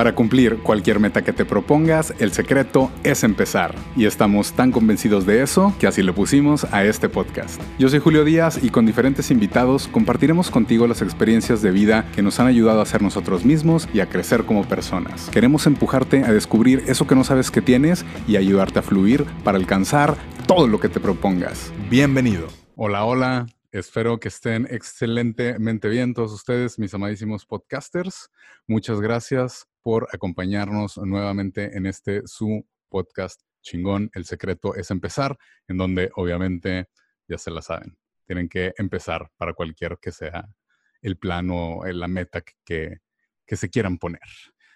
Para cumplir cualquier meta que te propongas, el secreto es empezar. Y estamos tan convencidos de eso que así le pusimos a este podcast. Yo soy Julio Díaz y con diferentes invitados compartiremos contigo las experiencias de vida que nos han ayudado a ser nosotros mismos y a crecer como personas. Queremos empujarte a descubrir eso que no sabes que tienes y ayudarte a fluir para alcanzar todo lo que te propongas. Bienvenido. Hola, hola. Espero que estén excelentemente bien todos ustedes, mis amadísimos podcasters. Muchas gracias por acompañarnos nuevamente en este su podcast chingón. El secreto es empezar, en donde obviamente ya se la saben. Tienen que empezar para cualquier que sea el plano, la meta que, que se quieran poner.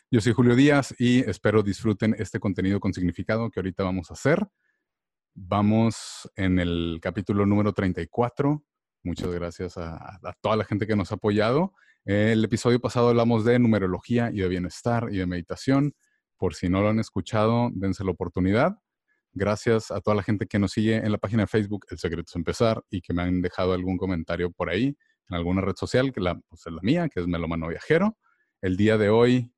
Yo soy Julio Díaz y espero disfruten este contenido con significado que ahorita vamos a hacer. Vamos en el capítulo número 34. Muchas gracias a, toda la gente que nos ha apoyado el episodio pasado hablamos de numerología y de bienestar y de meditación. Por si no lo han escuchado, dense la oportunidad. Gracias a toda la gente que nos sigue en la página de Facebook El Secreto es Empezar y que me han dejado algún comentario por ahí en alguna red social, que la, pues, es la mía, que es Melomano Viajero. El día de hoy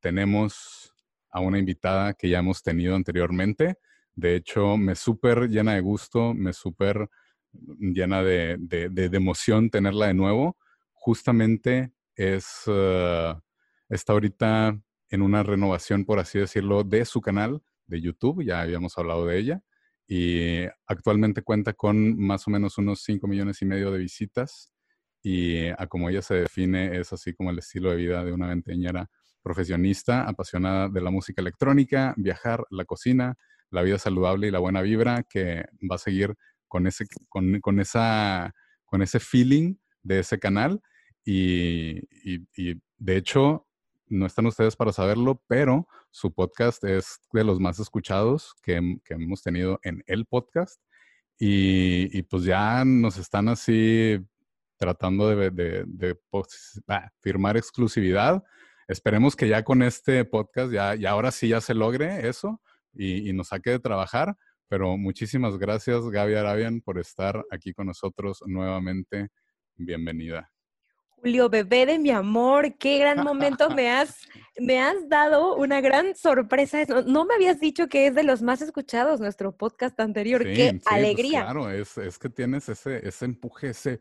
tenemos a una invitada que ya hemos tenido anteriormente. De hecho, me súper llena de gusto, me súper llena de, de emoción tenerla de nuevo justamente es, eh, está ahorita en una renovación, por así decirlo, de su canal de YouTube, ya habíamos hablado de ella, y actualmente cuenta con más o menos unos 5 millones y medio de visitas, y a como ella se define es así como el estilo de vida de una venteñera profesionista, apasionada de la música electrónica, viajar, la cocina, la vida saludable y la buena vibra, que va a seguir con ese, con, con esa, con ese feeling de ese canal y, de hecho, no están ustedes para saberlo, pero su podcast es de los más escuchados que, hemos tenido en el podcast. Y, pues ya nos están así tratando de, pues, ah, firmar exclusividad. Esperemos que ya con este podcast, ya, y ahora sí ya se logre eso y nos saque de trabajar. Pero muchísimas gracias, Gaby Arabian, por estar aquí con nosotros nuevamente. Bienvenida. Julio, bebé de mi amor, qué gran momento me has, me has dado una gran sorpresa. No, me habías dicho que es de los más escuchados nuestro podcast anterior. qué pues alegría. claro, es, es, que tienes ese, ese empuje, ese,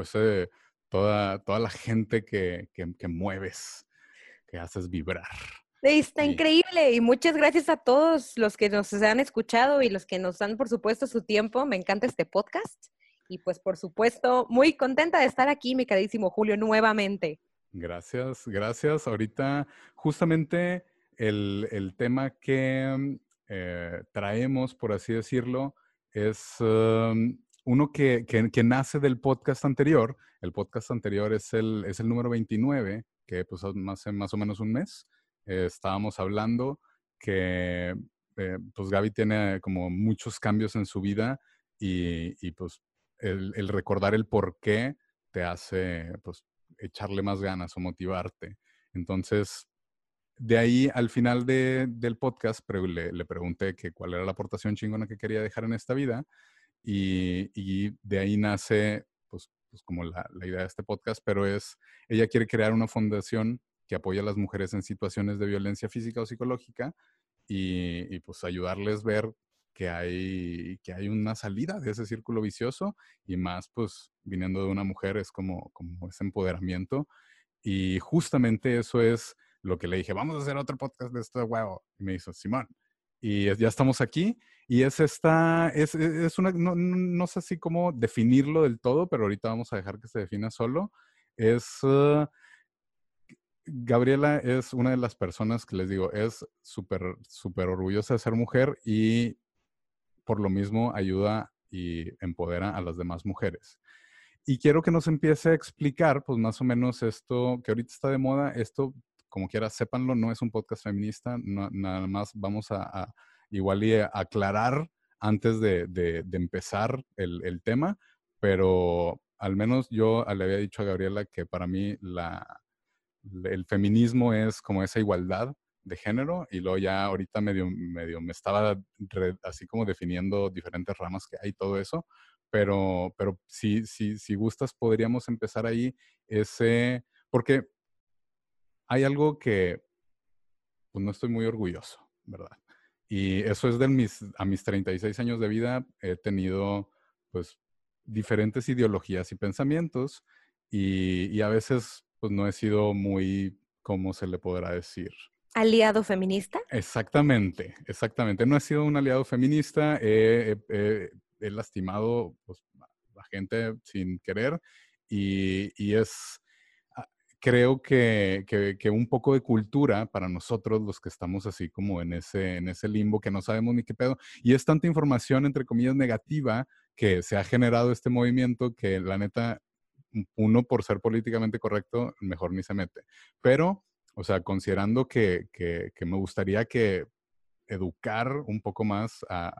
ese toda, toda la gente que, que, mueves, que haces vibrar. Está increíble y muchas gracias a todos los que nos han escuchado y los que nos dan, por supuesto, su tiempo. Me encanta este podcast. Y pues por supuesto, muy contenta de estar aquí, mi queridísimo Julio, nuevamente. Gracias, gracias. Ahorita justamente el, tema que eh, traemos, por así decirlo, es um, uno que, nace del podcast anterior. El podcast anterior es el, es el número 29, que pues hace más o menos un mes eh, estábamos hablando que eh, pues Gaby tiene como muchos cambios en su vida y, y pues el, recordar el por qué te hace pues, echarle más ganas o motivarte. Entonces, de ahí al final del podcast le, le, pregunté que cuál era la aportación chingona que quería dejar en esta vida y, de ahí nace pues, pues como la, la, idea de este podcast, pero es, ella quiere crear una fundación que apoya a las mujeres en situaciones de violencia física o psicológica y, y pues ayudarles a ver que hay, que hay una salida de ese círculo vicioso y más pues viniendo de una mujer es como, como ese empoderamiento. Y justamente eso es lo que le dije, vamos a hacer otro podcast de este huevo. Y me dijo, Simón. Y ya estamos aquí. Y es esta, es, e, es una, no, no, sé así cómo definirlo del todo, pero ahorita vamos a dejar que se defina solo. Es, uh, Gabriela es una de las personas que les digo, es súper, súper orgullosa de ser mujer y por lo mismo ayuda y empodera a las demás mujeres. Y quiero que nos empiece a explicar, pues más o menos esto que ahorita está de moda, esto, como quiera, sépanlo, no es un podcast feminista, nada más vamos a, igual y aclarar antes de, empezar el, tema, pero al menos yo le había dicho a Gabriela que para mí la, el feminismo es como esa igualdad de género y luego ya ahorita medio, medio me estaba así como definiendo diferentes ramas que hay, todo eso, pero, pero si, si, si gustas podríamos empezar ahí ese, porque hay algo que pues no estoy muy orgulloso, ¿verdad? Y eso es de mis, a mis 36 años de vida, he tenido pues diferentes ideologías y pensamientos y, y a veces pues no he sido muy, ¿cómo se le podrá decir? ¿Aliado feminista? Exactamente, exactamente. No he sido un aliado feminista, he, lastimado pues, a gente sin querer y, y es creo que, que, un poco de cultura para nosotros, los que estamos así como en ese, en ese limbo que no sabemos ni qué pedo, y es tanta información, entre comillas, negativa que se ha generado este movimiento que la neta, uno por ser políticamente correcto, mejor ni se mete. Pero, o sea, considerando que, que, que me gustaría que educar un poco más a,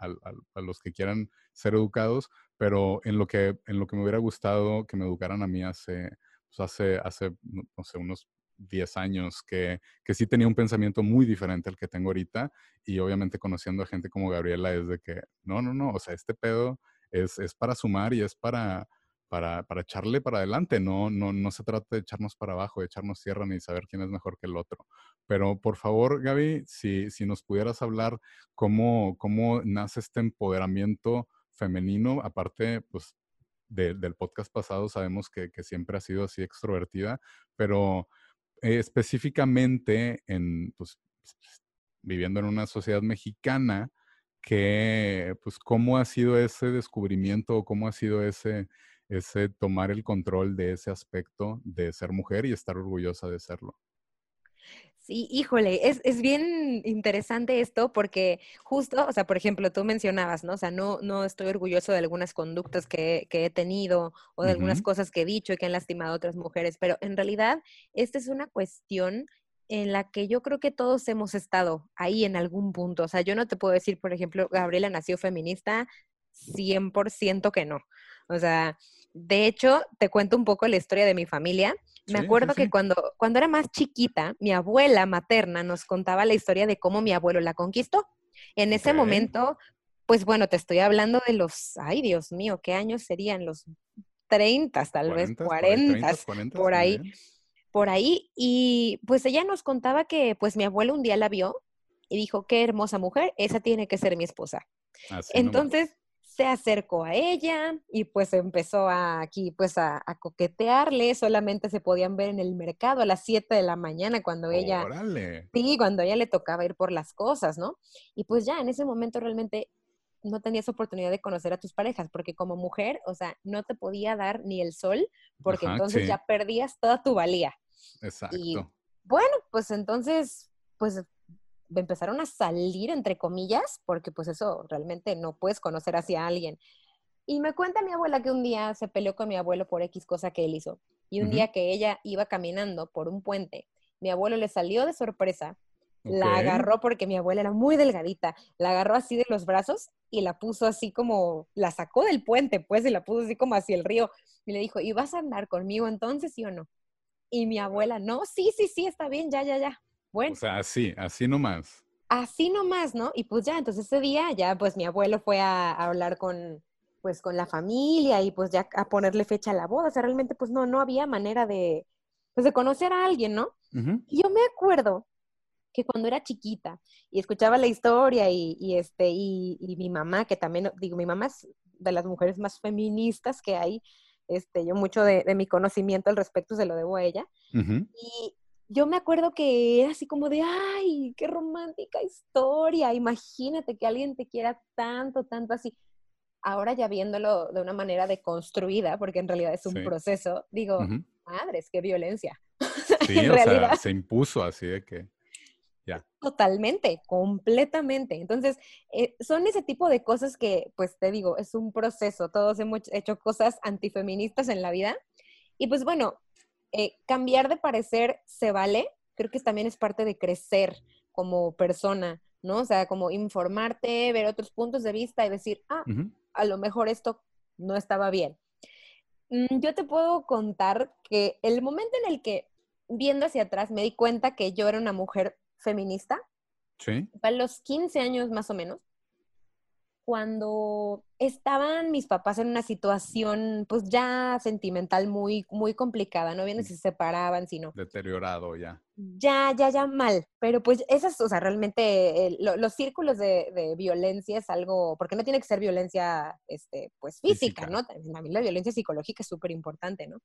los que quieran ser educados, pero en lo que, en lo que me hubiera gustado que me educaran a mí hace pues, hace, hace, no sé, unos 10 años que, que sí tenía un pensamiento muy diferente al que tengo ahorita y obviamente conociendo a gente como Gabriela es de que, no, no, no, o sea, este pedo es, es para sumar y es para, para, para, echarle para adelante, no, no, no se trata de echarnos para abajo, de echarnos tierra ni saber quién es mejor que el otro. Pero por favor, Gaby, si, si nos pudieras hablar cómo, cómo nace este empoderamiento femenino, aparte, pues del podcast pasado sabemos que, siempre ha sido así extrovertida, pero eh, específicamente en, pues, viviendo en una sociedad mexicana, que, pues, ¿cómo ha sido ese descubrimiento o cómo ha sido ese, ese tomar el control de ese aspecto de ser mujer y estar orgullosa de serlo? Sí, híjole, es, es, bien interesante esto porque justo, o sea, por ejemplo, tú mencionabas, ¿no? O sea, no, no estoy orgulloso de algunas conductas que, que he tenido o de algunas cosas que he dicho y que han lastimado a otras mujeres, pero en realidad esta es una cuestión en la que yo creo que todos hemos estado ahí en algún punto. O sea, yo no te puedo decir, por ejemplo, Gabriela nació feminista, 100% que no. O sea, de hecho, te cuento un poco la historia de mi familia. Me acuerdo que cuando, cuando era más chiquita, mi abuela materna nos contaba la historia de cómo mi abuelo la conquistó. En ese momento, pues bueno, te estoy hablando de los, ay Dios mío, ¿qué años serían? Los 30, tal vez 40, por ahí. Por ahí. Y pues ella nos contaba que pues mi abuelo un día la vio y dijo, qué hermosa mujer, esa tiene que ser mi esposa. Entonces, se acercó a ella y pues empezó a, aquí pues a, coquetearle, solamente se podían ver en el mercado a las 7 de la mañana cuando ella, sí, cuando ella le tocaba ir por las cosas, ¿no? Y pues ya en ese momento realmente no tenías oportunidad de conocer a tus parejas, porque como mujer, o sea, no te podía dar ni el sol, porque entonces ya perdías toda tu valía. Exacto. Y bueno, pues entonces, pues empezaron a salir, entre comillas, porque pues eso realmente no puedes conocer hacia alguien. Y me cuenta mi abuela que un día se peleó con mi abuelo por X cosa que él hizo. Y un día que ella iba caminando por un puente, mi abuelo le salió de sorpresa, la agarró porque mi abuela era muy delgadita, la agarró así de los brazos y la puso así como, la sacó del puente, pues, y la puso así como hacia el río. Y le dijo, ¿y vas a andar conmigo entonces, sí o no? Y mi abuela, no, sí, sí, sí, está bien, ya, ya, ya. Bueno. O sea, así, así nomás. Así nomás, ¿no? Y pues ya, entonces ese día ya pues mi abuelo fue a, hablar con, pues con la familia y pues ya a ponerle fecha a la boda. O sea, realmente pues no, no había manera de, pues de conocer a alguien, ¿no? Y yo me acuerdo que cuando era chiquita y escuchaba la historia y, y este, y, y, mi mamá, que también, digo, mi mamá es de las mujeres más feministas que hay, este, yo mucho de, de mi conocimiento al respecto se lo debo a ella. Y yo me acuerdo que era así como de, ay, qué romántica historia, imagínate que alguien te quiera tanto, tanto así. Ahora ya viéndolo de una manera deconstruida, porque en realidad es un proceso, digo, madres, qué violencia. Sí, en o realidad. sea, se impuso así de que, ya. Totalmente, completamente. Entonces, eh, son ese tipo de cosas que, pues te digo, es un proceso. Todos hemos hecho cosas antifeministas en la vida. Y pues bueno, eh, cambiar de parecer se vale, creo que también es parte de crecer como persona, ¿no? O sea, como informarte, ver otros puntos de vista y decir, ah, a lo mejor esto no estaba bien. Mm, yo te puedo contar que el momento en el que, viendo hacia atrás, me di cuenta que yo era una mujer feminista, ¿Sí? a los 15 años más o menos, cuando estaban mis papás en una situación pues ya sentimental muy, muy complicada, no bien se separaban, sino... Deteriorado ya. Ya, ya, ya mal, pero pues esas, o sea, realmente los círculos de, violencia es algo, porque no tiene que ser violencia, este, pues física, ¿no? También la violencia psicológica es súper importante, ¿no?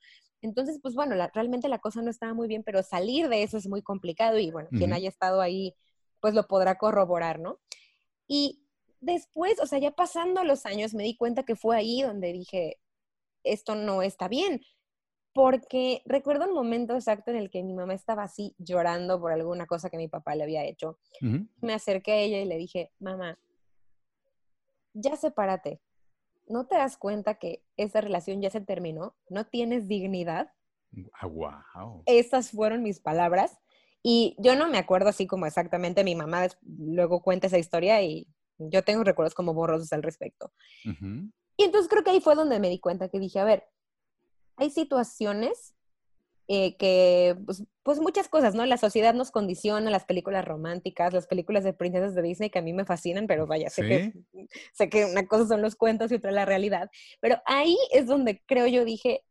Entonces, pues bueno, realmente la cosa no estaba muy bien, pero salir de eso es muy complicado y bueno, quien haya estado ahí, pues lo podrá corroborar, ¿no? Y después, o sea, ya pasando los años, me di cuenta que fue ahí donde dije, esto no está bien. Porque recuerdo un momento exacto en el que mi mamá estaba así llorando por alguna cosa que mi papá le había hecho. Me acerqué a ella y le dije, mamá, ya sepárate. ¿No te das cuenta que esa relación ya se terminó? ¿No tienes dignidad? wow. Ah, Esas fueron mis palabras. Y yo no me acuerdo así como exactamente, mi mamá luego cuenta esa historia y yo tengo recuerdos como borrosos al respecto. Y entonces creo que ahí fue donde me di cuenta que dije, a ver, hay situaciones eh, que, pues, pues, muchas cosas, ¿no? La sociedad nos condiciona, las películas románticas, las películas de princesas de Disney que a mí me fascinan, pero vaya, sé, que, sé que una cosa son los cuentos y otra la realidad. Pero ahí es donde creo yo dije,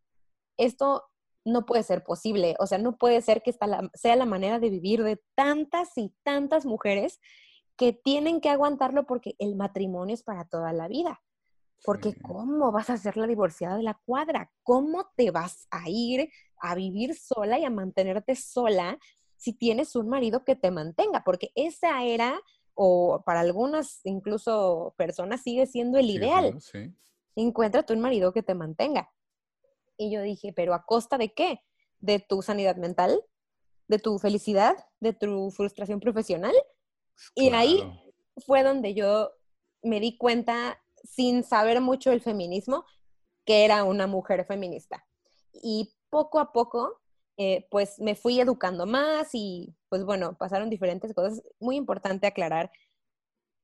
esto no puede ser posible, o sea, no puede ser que esta sea la manera de vivir de tantas y tantas mujeres que tienen que aguantarlo porque el matrimonio es para toda la vida. Porque ¿cómo vas a ser la divorciada de la cuadra? ¿Cómo te vas a ir a vivir sola y a mantenerte sola si tienes un marido que te mantenga? Porque esa era, o para algunas incluso personas sigue siendo el ideal. Sí. Encuéntrate un marido que te mantenga. Y yo dije, ¿pero a costa de qué? ¿De tu sanidad mental? ¿De tu felicidad? ¿De tu frustración profesional? Y ahí fue donde yo me di cuenta, sin saber mucho el feminismo, que era una mujer feminista. Y poco a poco, eh, pues me fui educando más y pues bueno, pasaron diferentes cosas. Muy importante aclarar,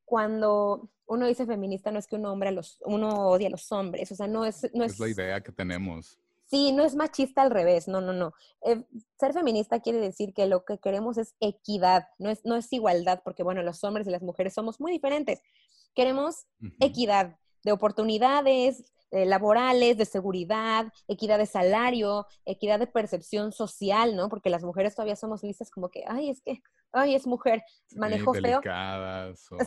cuando uno dice feminista no es que uno, hombre los, uno odia a los hombres, o sea, no es... No es, la idea que tenemos. Sí, no es machista al revés, no, no, no. Eh, ser feminista quiere decir que lo que queremos es equidad, no es, no es igualdad, porque bueno, los hombres y las mujeres somos muy diferentes. Queremos equidad de oportunidades eh, laborales, de seguridad, equidad de salario, equidad de percepción social, ¿no? Porque las mujeres todavía somos vistas como que, ay, es que ay, es mujer, manejó feo.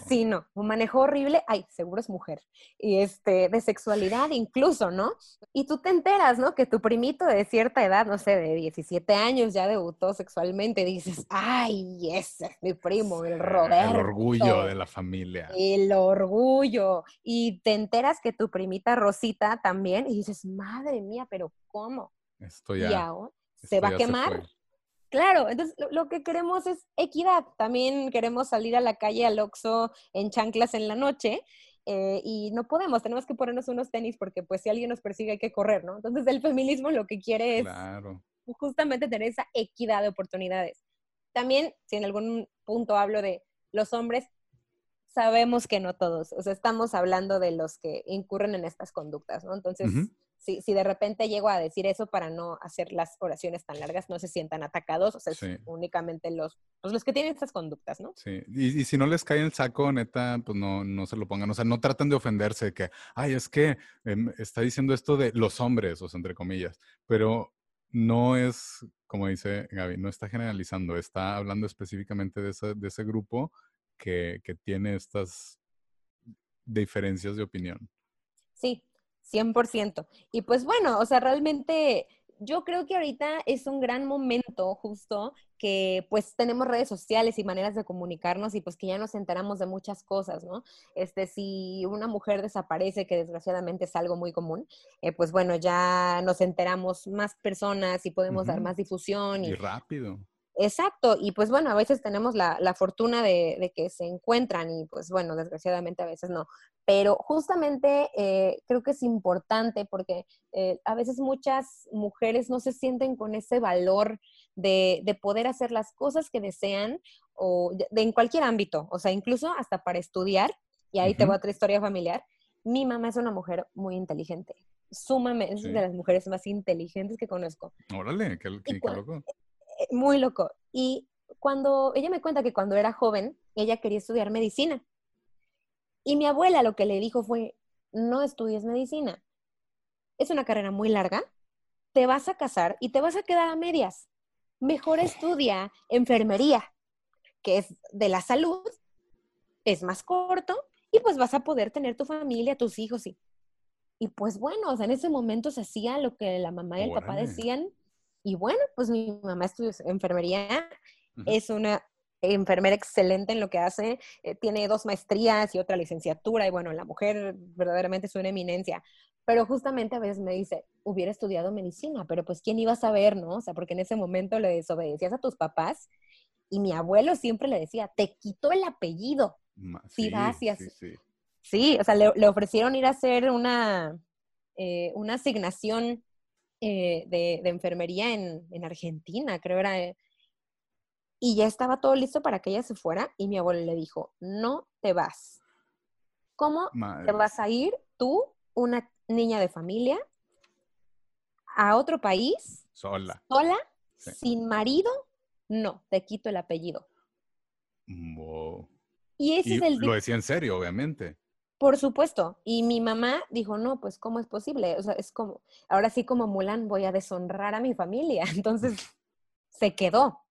Sí, no, un manejo horrible, ay, seguro es mujer. Y este, de sexualidad incluso, ¿no? Y tú te enteras, ¿no? Que tu primito de cierta edad, no sé, de 17 años ya debutó sexualmente, dices, ay, ese es mi primo, el Roberto. El orgullo de la familia. El orgullo. Y te enteras que tu primita Rosita también, y dices, madre mía, pero ¿cómo? Esto ya. Y ahora se va a quemar. Claro, entonces lo, que queremos es equidad. También queremos salir a la calle al Oxxo en chanclas en la noche eh, y no podemos, tenemos que ponernos unos tenis porque pues si alguien nos persigue hay que correr, ¿no? Entonces el feminismo lo que quiere es justamente tener esa equidad de oportunidades. También, si en algún punto hablo de los hombres, sabemos que no todos, o sea, estamos hablando de los que incurren en estas conductas, ¿no? Entonces, si, si, de repente llego a decir eso para no hacer las oraciones tan largas, no se sientan atacados, o sea, únicamente los, pues, los que tienen estas conductas, ¿no? Sí, y, y, si no les cae el saco, neta, pues no, no se lo pongan, o sea, no tratan de ofenderse, que, ay, es que em, está diciendo esto de los hombres, o sea, entre comillas, pero no es, como dice Gaby, no está generalizando, está hablando específicamente de ese, de ese grupo que, que tiene estas diferencias de opinión. Sí, 100%. Y pues bueno, o sea, realmente yo creo que ahorita es un gran momento justo que pues tenemos redes sociales y maneras de comunicarnos y pues que ya nos enteramos de muchas cosas, ¿no? Este, si una mujer desaparece, que desgraciadamente es algo muy común, eh, pues bueno, ya nos enteramos más personas y podemos dar más difusión. y rápido. Exacto, y pues bueno, a veces tenemos la, fortuna de, que se encuentran y pues bueno, desgraciadamente a veces no. Pero justamente eh, creo que es importante porque eh, a veces muchas mujeres no se sienten con ese valor de, poder hacer las cosas que desean o de, en cualquier ámbito, o sea, incluso hasta para estudiar, y ahí te va otra historia familiar. Mi mamá es una mujer muy inteligente, sumamente, es de las mujeres más inteligentes que conozco. Órale, qué, qué loco muy loco. Y cuando ella me cuenta que cuando era joven, ella quería estudiar medicina. Y mi abuela lo que le dijo fue, no estudies medicina. Es una carrera muy larga, te vas a casar y te vas a quedar a medias. Mejor estudia enfermería, que es de la salud, es más corto y pues vas a poder tener tu familia, tus hijos y y pues bueno, o sea, en ese momento se hacía lo que la mamá y el papá decían. Y bueno, pues mi mamá estudió enfermería, es una enfermera excelente en lo que hace, eh, tiene dos maestrías y otra licenciatura, y bueno, la mujer verdaderamente es una eminencia. Pero justamente a veces me dice, hubiera estudiado medicina, pero pues quién iba a saber, ¿no? O sea, porque en ese momento le desobedecías a tus papás y mi abuelo siempre le decía, te quito el apellido. Sí, si sí, sí. Sí, o sea, le, ofrecieron ir a hacer una, eh, una asignación eh, de, enfermería en, Argentina, creo era. Y ya estaba todo listo para que ella se fuera y mi abuelo le dijo, no te vas. ¿Cómo te vas a ir tú, una niña de familia, a otro país? Sola. Sola, sin marido. No, te quito el apellido. Y ese es el... Lo decía en serio, obviamente. Por supuesto. Y mi mamá dijo, no, pues ¿cómo es posible? O sea, es como, ahora sí como Mulan voy a deshonrar a mi familia. Entonces, se quedó.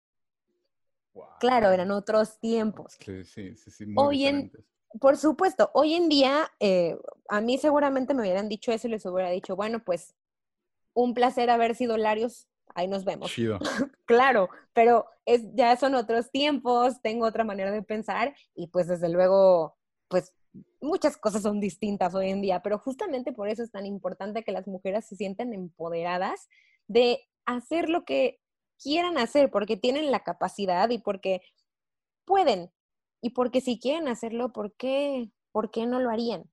Claro, eran otros tiempos. Sí, sí, sí, hoy en, por supuesto, hoy en día, eh, a mí seguramente me hubieran dicho eso y les hubiera dicho, bueno, pues un placer haber sido Larios, ahí nos vemos. claro, pero es, ya son otros tiempos, tengo otra manera de pensar y pues desde luego, pues muchas cosas son distintas hoy en día, pero justamente por eso es tan importante que las mujeres se sienten empoderadas de hacer lo que quieran hacer, porque tienen la capacidad y porque pueden. Y porque si quieren hacerlo, ¿por qué, ¿por qué no lo harían?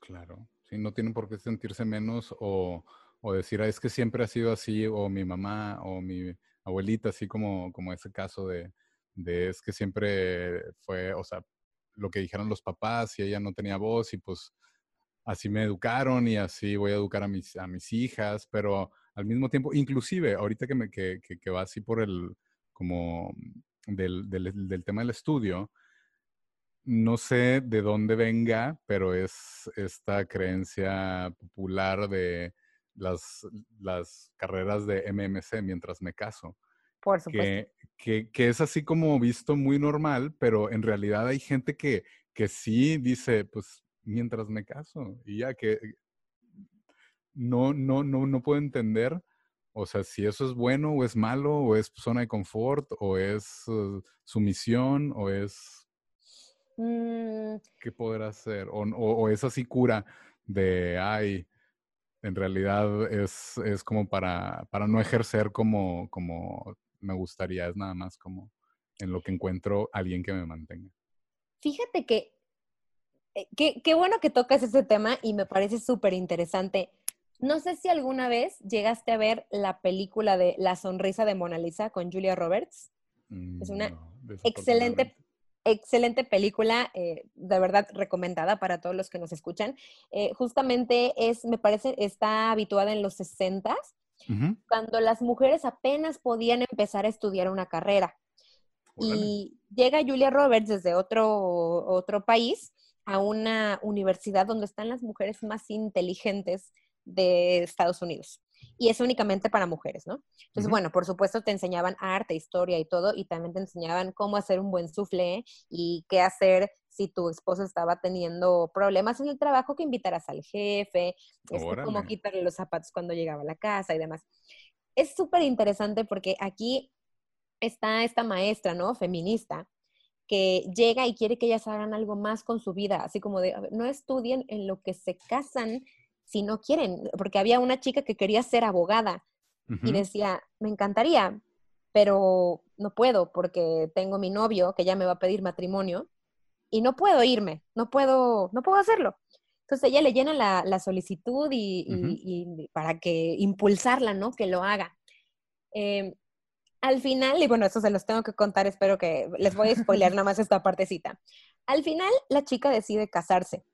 Claro, sí, no tienen por qué sentirse menos o, decir, es que siempre ha sido así, o mi mamá o mi abuelita, así como, como ese caso de, de es que siempre fue, o sea, lo que dijeron los papás y ella no tenía voz y pues así me educaron y así voy a educar a mis, a mis hijas, pero al mismo tiempo, inclusive ahorita que, me, que, que, va así por el, como del, del, del, tema del estudio, no sé de dónde venga, pero es esta creencia popular de las, las carreras de MMC mientras me caso. Por supuesto. Que, que, es así como visto muy normal, pero en realidad hay gente que, que sí dice, pues mientras me caso, y ya que no, no, no, no puedo entender, o sea, si eso es bueno o es malo, o es zona de confort, o es uh, sumisión, o es... Mm. ¿Qué podrá ser? O, o, es así cura de, ay, en realidad es, es como para, para no ejercer como, como me gustaría, es nada más como en lo que encuentro alguien que me mantenga. Fíjate que, eh, qué bueno que tocas ese tema y me parece súper interesante. No sé si alguna vez llegaste a ver la película de La sonrisa de Mona Lisa con Julia Roberts. es una mm, excelente, excelente película, eh, de verdad recomendada para todos los que nos escuchan. Eh, justamente es, me parece, está habituada en los 60 cuando las mujeres apenas podían empezar a estudiar una carrera. Y llega Julia Roberts desde otro, otro país a una universidad donde están las mujeres más inteligentes de Estados Unidos. Y es únicamente para mujeres, ¿no? Entonces, bueno, por supuesto te enseñaban arte, historia y todo, y también te enseñaban cómo hacer un buen soufflé y qué hacer si tu esposo estaba teniendo problemas en el trabajo, que invitaras al jefe, este, cómo quitarle los zapatos cuando llegaba a la casa y demás. Es súper interesante porque aquí está esta maestra, ¿no? Feminista, que llega y quiere que ellas hagan algo más con su vida, así como de, no estudien en lo que se casan si no quieren, porque había una chica que quería ser abogada y decía, me encantaría, pero no puedo porque tengo mi novio que ya me va a pedir matrimonio y no puedo irme, no puedo, no puedo hacerlo. Entonces ella le llena la, solicitud y, para que impulsarla, ¿no? Que lo haga. Em, al final, y bueno, eso se los tengo que contar, espero que les voy a spoiler nada más esta partecita. Al final, la chica decide casarse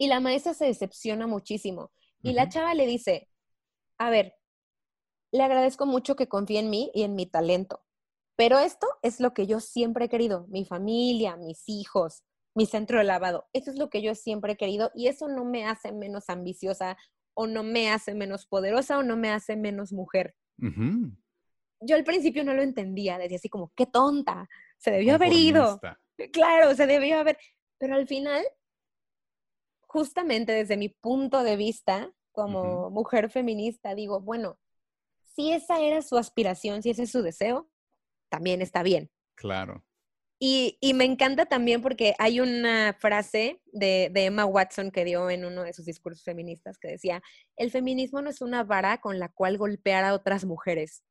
y la maestra se decepciona muchísimo. Y la chava le dice, a ver, le agradezco mucho que confíe en mí y en mi talento, pero esto es lo que yo siempre he querido, mi familia, mis hijos, mi centro de lavado. Eso es lo que yo siempre he querido y eso no me hace menos ambiciosa o no me hace menos poderosa o no me hace menos mujer. Yo al principio no lo entendía, decía así como, qué tonta, se debió haber ido. Claro, se debió haber, pero al final, justamente desde mi punto de vista como mujer feminista, digo, bueno, si esa era su aspiración, si ese es su deseo, también está bien. Claro. Y, me encanta también porque hay una frase de, Emma Watson que dio en uno de sus discursos feministas que decía, el feminismo no es una vara con la cual golpear a otras mujeres.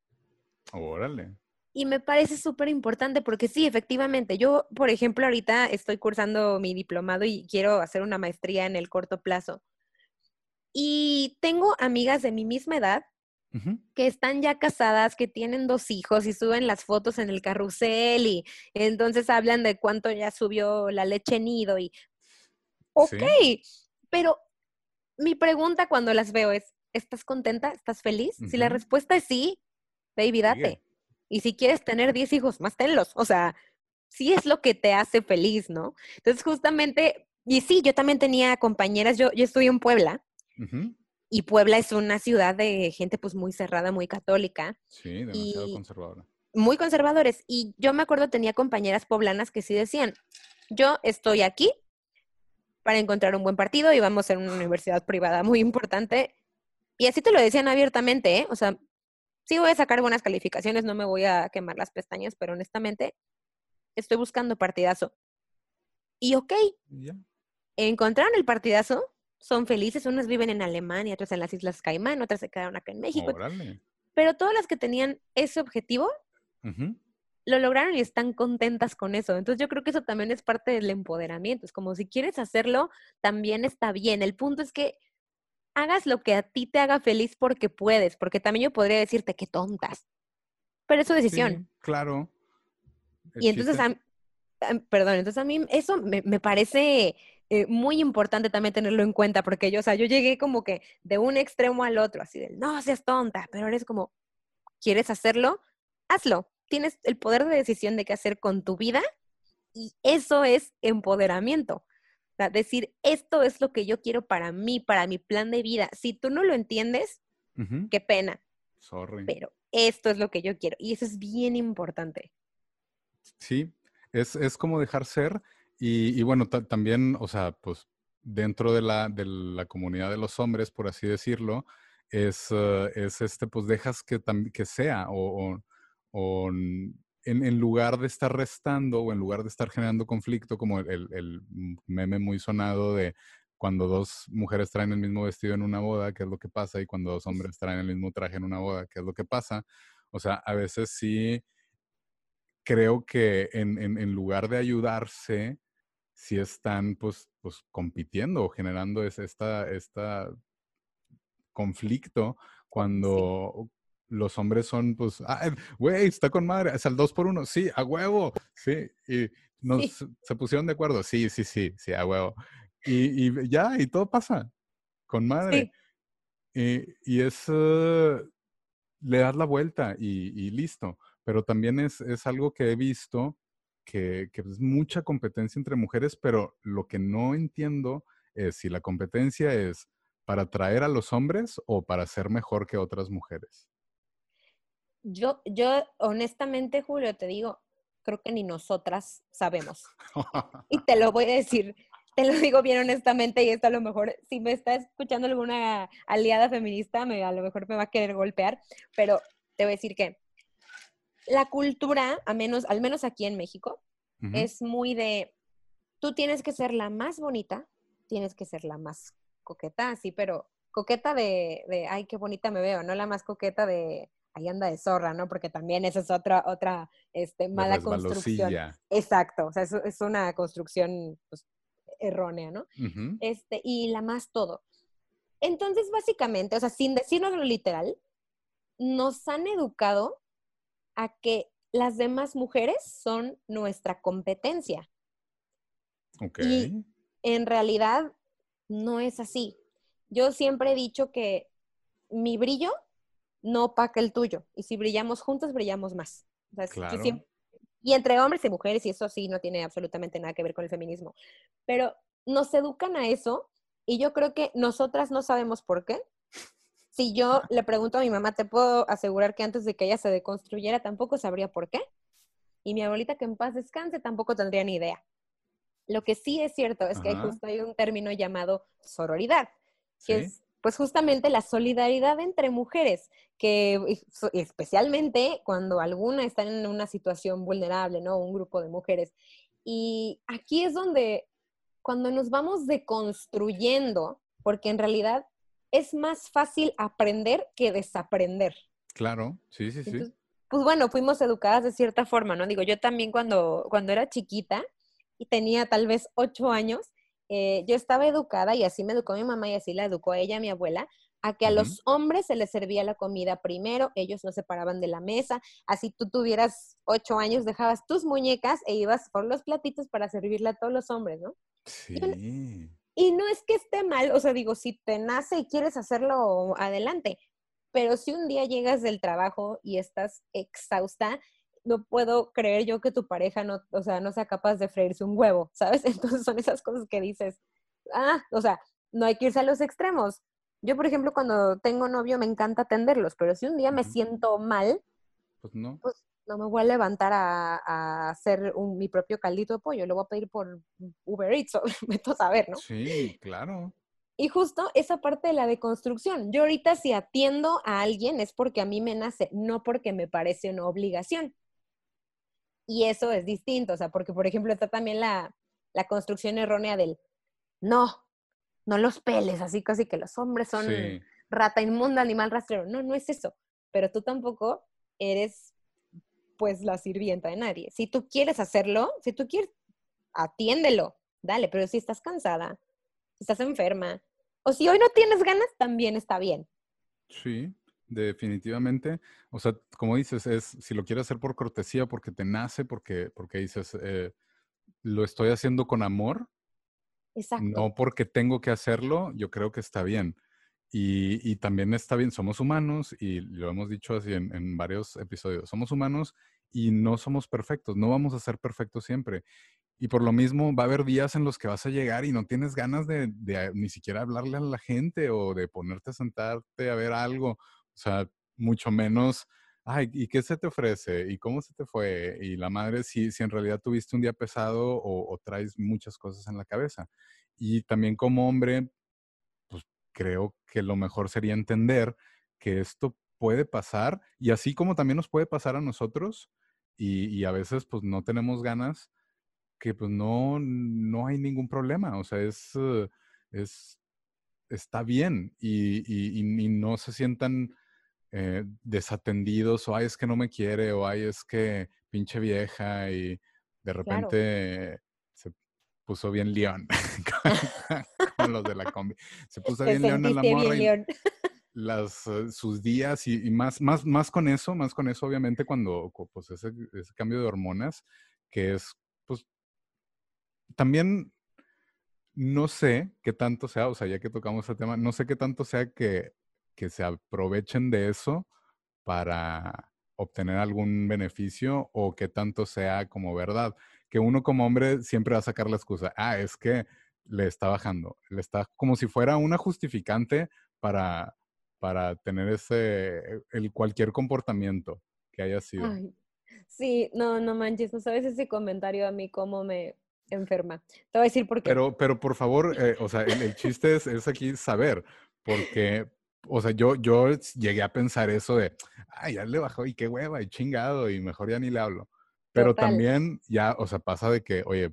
Órale. Y me parece súper importante porque sí, efectivamente, yo, por ejemplo, ahorita estoy cursando mi diplomado y quiero hacer una maestría en el corto plazo. Y tengo amigas de mi misma edad que están ya casadas, que tienen dos hijos y suben las fotos en el carrusel y entonces hablan de cuánto ya subió la leche nido y, ok, pero mi pregunta cuando las veo es, ¿estás contenta? ¿Estás feliz? Si la respuesta es sí, baby, date. Y si quieres tener 10 hijos, más tenlos. O sea, sí es lo que te hace feliz, ¿no? Entonces, justamente, y sí, yo también tenía compañeras, yo, yo estudié en Puebla y Puebla es una ciudad de gente pues muy cerrada, muy católica. Sí, demasiado conservadora. Muy conservadores. Y yo me acuerdo tenía compañeras poblanas que sí decían, yo estoy aquí para encontrar un buen partido y vamos a una universidad privada muy importante. Y así te lo decían abiertamente, ¿eh? O sea, sí voy a sacar buenas calificaciones, no me voy a quemar las pestañas, pero honestamente estoy buscando partidazo. Y ok, encontraron el partidazo son felices, unas viven en Alemania, otras en las Islas Caimán, otras se quedaron acá en México. Pero todas las que tenían ese objetivo, lo lograron y están contentas con eso. Entonces yo creo que eso también es parte del empoderamiento. Es como si quieres hacerlo, también está bien. El punto es que hagas lo que a ti te haga feliz porque puedes, porque también yo podría decirte que tontas. Pero es tu decisión. claro. y entonces, perdón, entonces a mí eso me, me parece eh, muy importante también tenerlo en cuenta, porque yo, o sea, yo llegué como que de un extremo al otro, así de, no seas tonta, pero eres como, ¿quieres hacerlo? Hazlo. Tienes el poder de decisión de qué hacer con tu vida y eso es empoderamiento. Sea, decir, esto es lo que yo quiero para mí, para mi plan de vida. Si tú no lo entiendes, qué pena. Sorry. Pero esto es lo que yo quiero y eso es bien importante. Sí, es, es como dejar ser y, bueno, también, o sea, pues dentro de la, de la comunidad de los hombres, por así decirlo, es, eh, es este, pues dejas que, que sea, o, o, en, en, lugar de estar restando o en lugar de estar generando conflicto, como el, el, meme muy sonado de cuando dos mujeres traen el mismo vestido en una boda, qué es lo que pasa, y cuando dos hombres traen el mismo traje en una boda, qué es lo que pasa. O sea, a veces sí creo que en, en, en lugar de ayudarse, si están pues, pues compitiendo o generando ese esta, esta conflicto cuando los hombres son pues, güey, está con madre, es al dos por uno, sí, a huevo, sí, y nos, se pusieron de acuerdo, sí, sí, sí, sí, a huevo. Y, y ya, y todo pasa, con madre. Y, y, es, uh, le das la vuelta y, y listo. Pero también es, es algo que he visto que, es mucha competencia entre mujeres, pero lo que no entiendo es si la competencia es para atraer a los hombres o para ser mejor que otras mujeres. Yo, yo honestamente, Julio, te digo, creo que ni nosotras sabemos. y te lo voy a decir, te lo digo bien honestamente, y esto a lo mejor, si me está escuchando alguna aliada feminista, me, a lo mejor me va a querer golpear, pero te voy a decir que la cultura, a menos, al menos aquí en México, es muy de, tú tienes que ser la más bonita, tienes que ser la más coqueta, sí, pero coqueta de, de, ay, qué bonita me veo, no la más coqueta de, ahí anda de zorra, ¿no? Porque también esa es otra, otra este, mala construcción. Exacto, o sea, es, es una construcción pues, errónea, ¿no? este, y la más todo. Entonces, básicamente, o sea, sin decirlo literal, nos han educado a que las demás mujeres son nuestra competencia. Y en realidad no es así. Yo siempre he dicho que mi brillo no opaca el tuyo. Y si brillamos juntos, brillamos más. Y entre hombres y mujeres, y eso sí no tiene absolutamente nada que ver con el feminismo. Pero nos educan a eso y yo creo que nosotras no sabemos por qué. Si yo le pregunto a mi mamá, te puedo asegurar que antes de que ella se deconstruyera tampoco sabría por qué. Y mi abuelita, que en paz descanse, tampoco tendría ni idea. Lo que sí es cierto es que justo hay un término llamado sororidad, que es pues justamente la solidaridad entre mujeres, que especialmente cuando alguna está en una situación vulnerable, ¿no? Un grupo de mujeres. Y aquí es donde, cuando nos vamos deconstruyendo, porque en realidad es más fácil aprender que desaprender. Claro, sí, sí, sí. pues bueno, fuimos educadas de cierta forma, ¿no? Digo, yo también cuando, cuando era chiquita y tenía tal vez ocho años, eh, yo estaba educada y así me educó mi mamá y así la educó ella, mi abuela, a que a los hombres se les servía la comida primero, ellos no se paraban de la mesa, así tú tuvieras ocho años, dejabas tus muñecas e ibas por los platitos para servirle a todos los hombres, ¿no? Sí. Y no es que esté mal, o sea, digo, si te nace y quieres hacerlo, adelante, pero si un día llegas del trabajo y estás exhausta, no puedo creer yo que tu pareja no, o sea, no sea capaz de freírse un huevo, ¿sabes? Entonces son esas cosas que dices, ah, o sea, no hay que irse a los extremos. Yo, por ejemplo, cuando tengo novio me encanta atenderlos, pero si un día me siento mal, pues no. Pues no me voy a levantar a, hacer mi propio caldito de pollo, lo voy a pedir por Uber Eats o meto a saber, ¿no? Sí, claro. Y justo esa parte de la deconstrucción. Yo ahorita si atiendo a alguien es porque a mí me nace, no porque me parece una obligación. Y eso es distinto, o sea, porque por ejemplo está también la, construcción errónea del, no, no los peles, así casi que los hombres son rata inmunda, animal rastrero. No, no es eso. Pero tú tampoco eres pues la sirvienta de nadie. Si tú quieres hacerlo, si tú quieres, atiéndelo, dale, pero si estás cansada, si estás enferma, o si hoy no tienes ganas, también está bien. Sí, Definitivamente. O sea, como dices, es si lo quieres hacer por cortesía, porque te nace, porque, porque dices, eh, lo estoy haciendo con amor. Exacto. No porque tengo que hacerlo, yo creo que está bien. Y, y también está bien, somos humanos y lo hemos dicho así en, en, varios episodios, somos humanos y no somos perfectos, no vamos a ser perfectos siempre. Y por lo mismo va a haber días en los que vas a llegar y no tienes ganas de, de ni siquiera hablarle a la gente o de ponerte a sentarte a ver algo sea, mucho menos, ay, ¿y qué se te ofrece? ¿Y cómo se te fue? Y la madre, si, si en realidad tuviste un día pesado o, traes muchas cosas en la cabeza. Y también como hombre, pues creo que lo mejor sería entender que esto puede pasar y así como también nos puede pasar a nosotros y, y a veces pues no tenemos ganas, que pues no, no hay ningún problema. O sea, es, es está bien y, y no se sientan eh, desatendidos o ay, es que no me quiere o ay, es que pinche vieja y de repente se puso bien león con, los de la combi. Se puso bien león en la morra. Y las, eh, sus días y, más, más, más con eso, más con eso obviamente cuando pues ese, ese cambio de hormonas que es pues también no sé qué tanto sea, o sea, ya que tocamos ese tema, no sé qué tanto sea que que se aprovechen de eso para obtener algún beneficio o que tanto sea como verdad. Que uno como hombre siempre va a sacar la excusa, ah, es que le está bajando, le está como si fuera una justificante para, para tener ese, el cualquier comportamiento que haya sido. sí, no, no manches, no sabes ese comentario a mí cómo me enferma. Te voy a decir por qué. Pero, pero por favor, eh, o sea, el, chiste es, es, aquí saber, porque, o sea, yo, yo llegué a pensar eso de, ay, ya le bajó y qué hueva y chingado y mejor ya ni le hablo. Pero también ya, o sea, pasa de que, oye,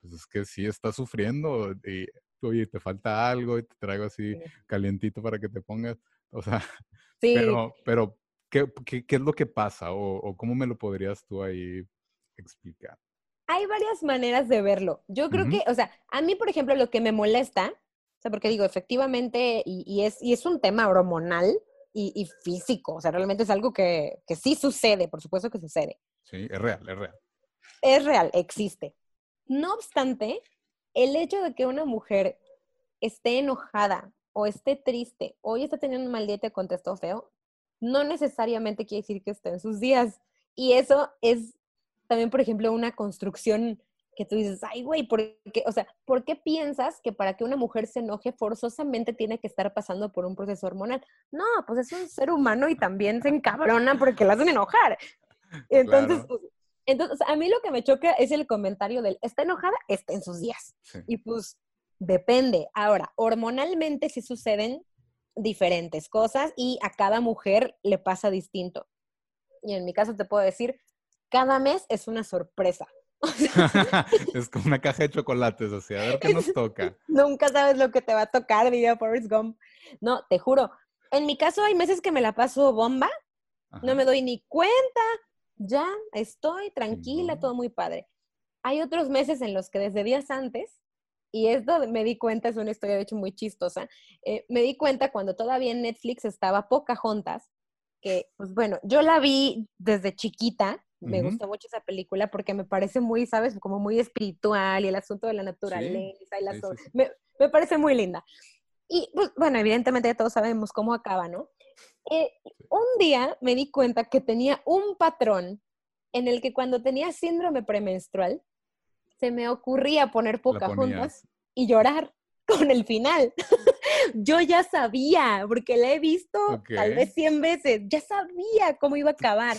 pues es que sí está sufriendo y, oye, te falta algo y te traigo así calientito para que te pongas. O sea, pero, pero ¿qué, qué, qué es lo que pasa o, o, cómo me lo podrías tú ahí explicar? Hay varias maneras de verlo. Yo creo que, o sea, a mí, por ejemplo, lo que me molesta o sea, porque digo, efectivamente, y, es, y es un tema hormonal y, físico, o sea, realmente es algo que, que sí sucede, por supuesto que sucede. Sí, es real, es real. Es real, existe. No obstante, el hecho de que una mujer esté enojada o esté triste, o hoy está teniendo un mal día y te contestó feo, no necesariamente quiere decir que esté en sus días. Y eso es también, por ejemplo, una construcción que tú dices, ay, güey, ¿por qué? O sea, ¿por qué piensas que para que una mujer se enoje forzosamente tiene que estar pasando por un proceso hormonal? No, pues es un ser humano y también se encabrona porque la hacen enojar. Entonces, pues, entonces, a mí lo que me choca es el comentario del, está enojada, está en sus días. Y pues, depende. Ahora, hormonalmente sí suceden diferentes cosas y a cada mujer le pasa distinto. Y en mi caso te puedo decir, cada mes es una sorpresa. es como una caja de chocolates, o sea, a ver qué nos toca. Nunca sabes lo que te va a tocar, diría Forrest Gump. No, te juro. En mi caso hay meses que me la paso bomba, no me doy ni cuenta, ya estoy tranquila, todo muy padre. Hay otros meses en los que desde días antes, y esto me di cuenta, es una historia de hecho muy chistosa, eh, me di cuenta cuando todavía en Netflix estaba Pocahontas, que pues bueno, yo la vi desde chiquita, me gusta mucho esa película porque me parece muy, ¿sabes? Como muy espiritual y el asunto de la naturaleza y la Me, me, parece muy linda. Y pues, bueno, evidentemente ya todos sabemos cómo acaba, ¿no? Eh, un día me di cuenta que tenía un patrón en el que cuando tenía síndrome premenstrual, se me ocurría poner pocas juntas y llorar con el final. Yo ya sabía, porque la he visto tal vez 100 veces, ya sabía cómo iba a acabar.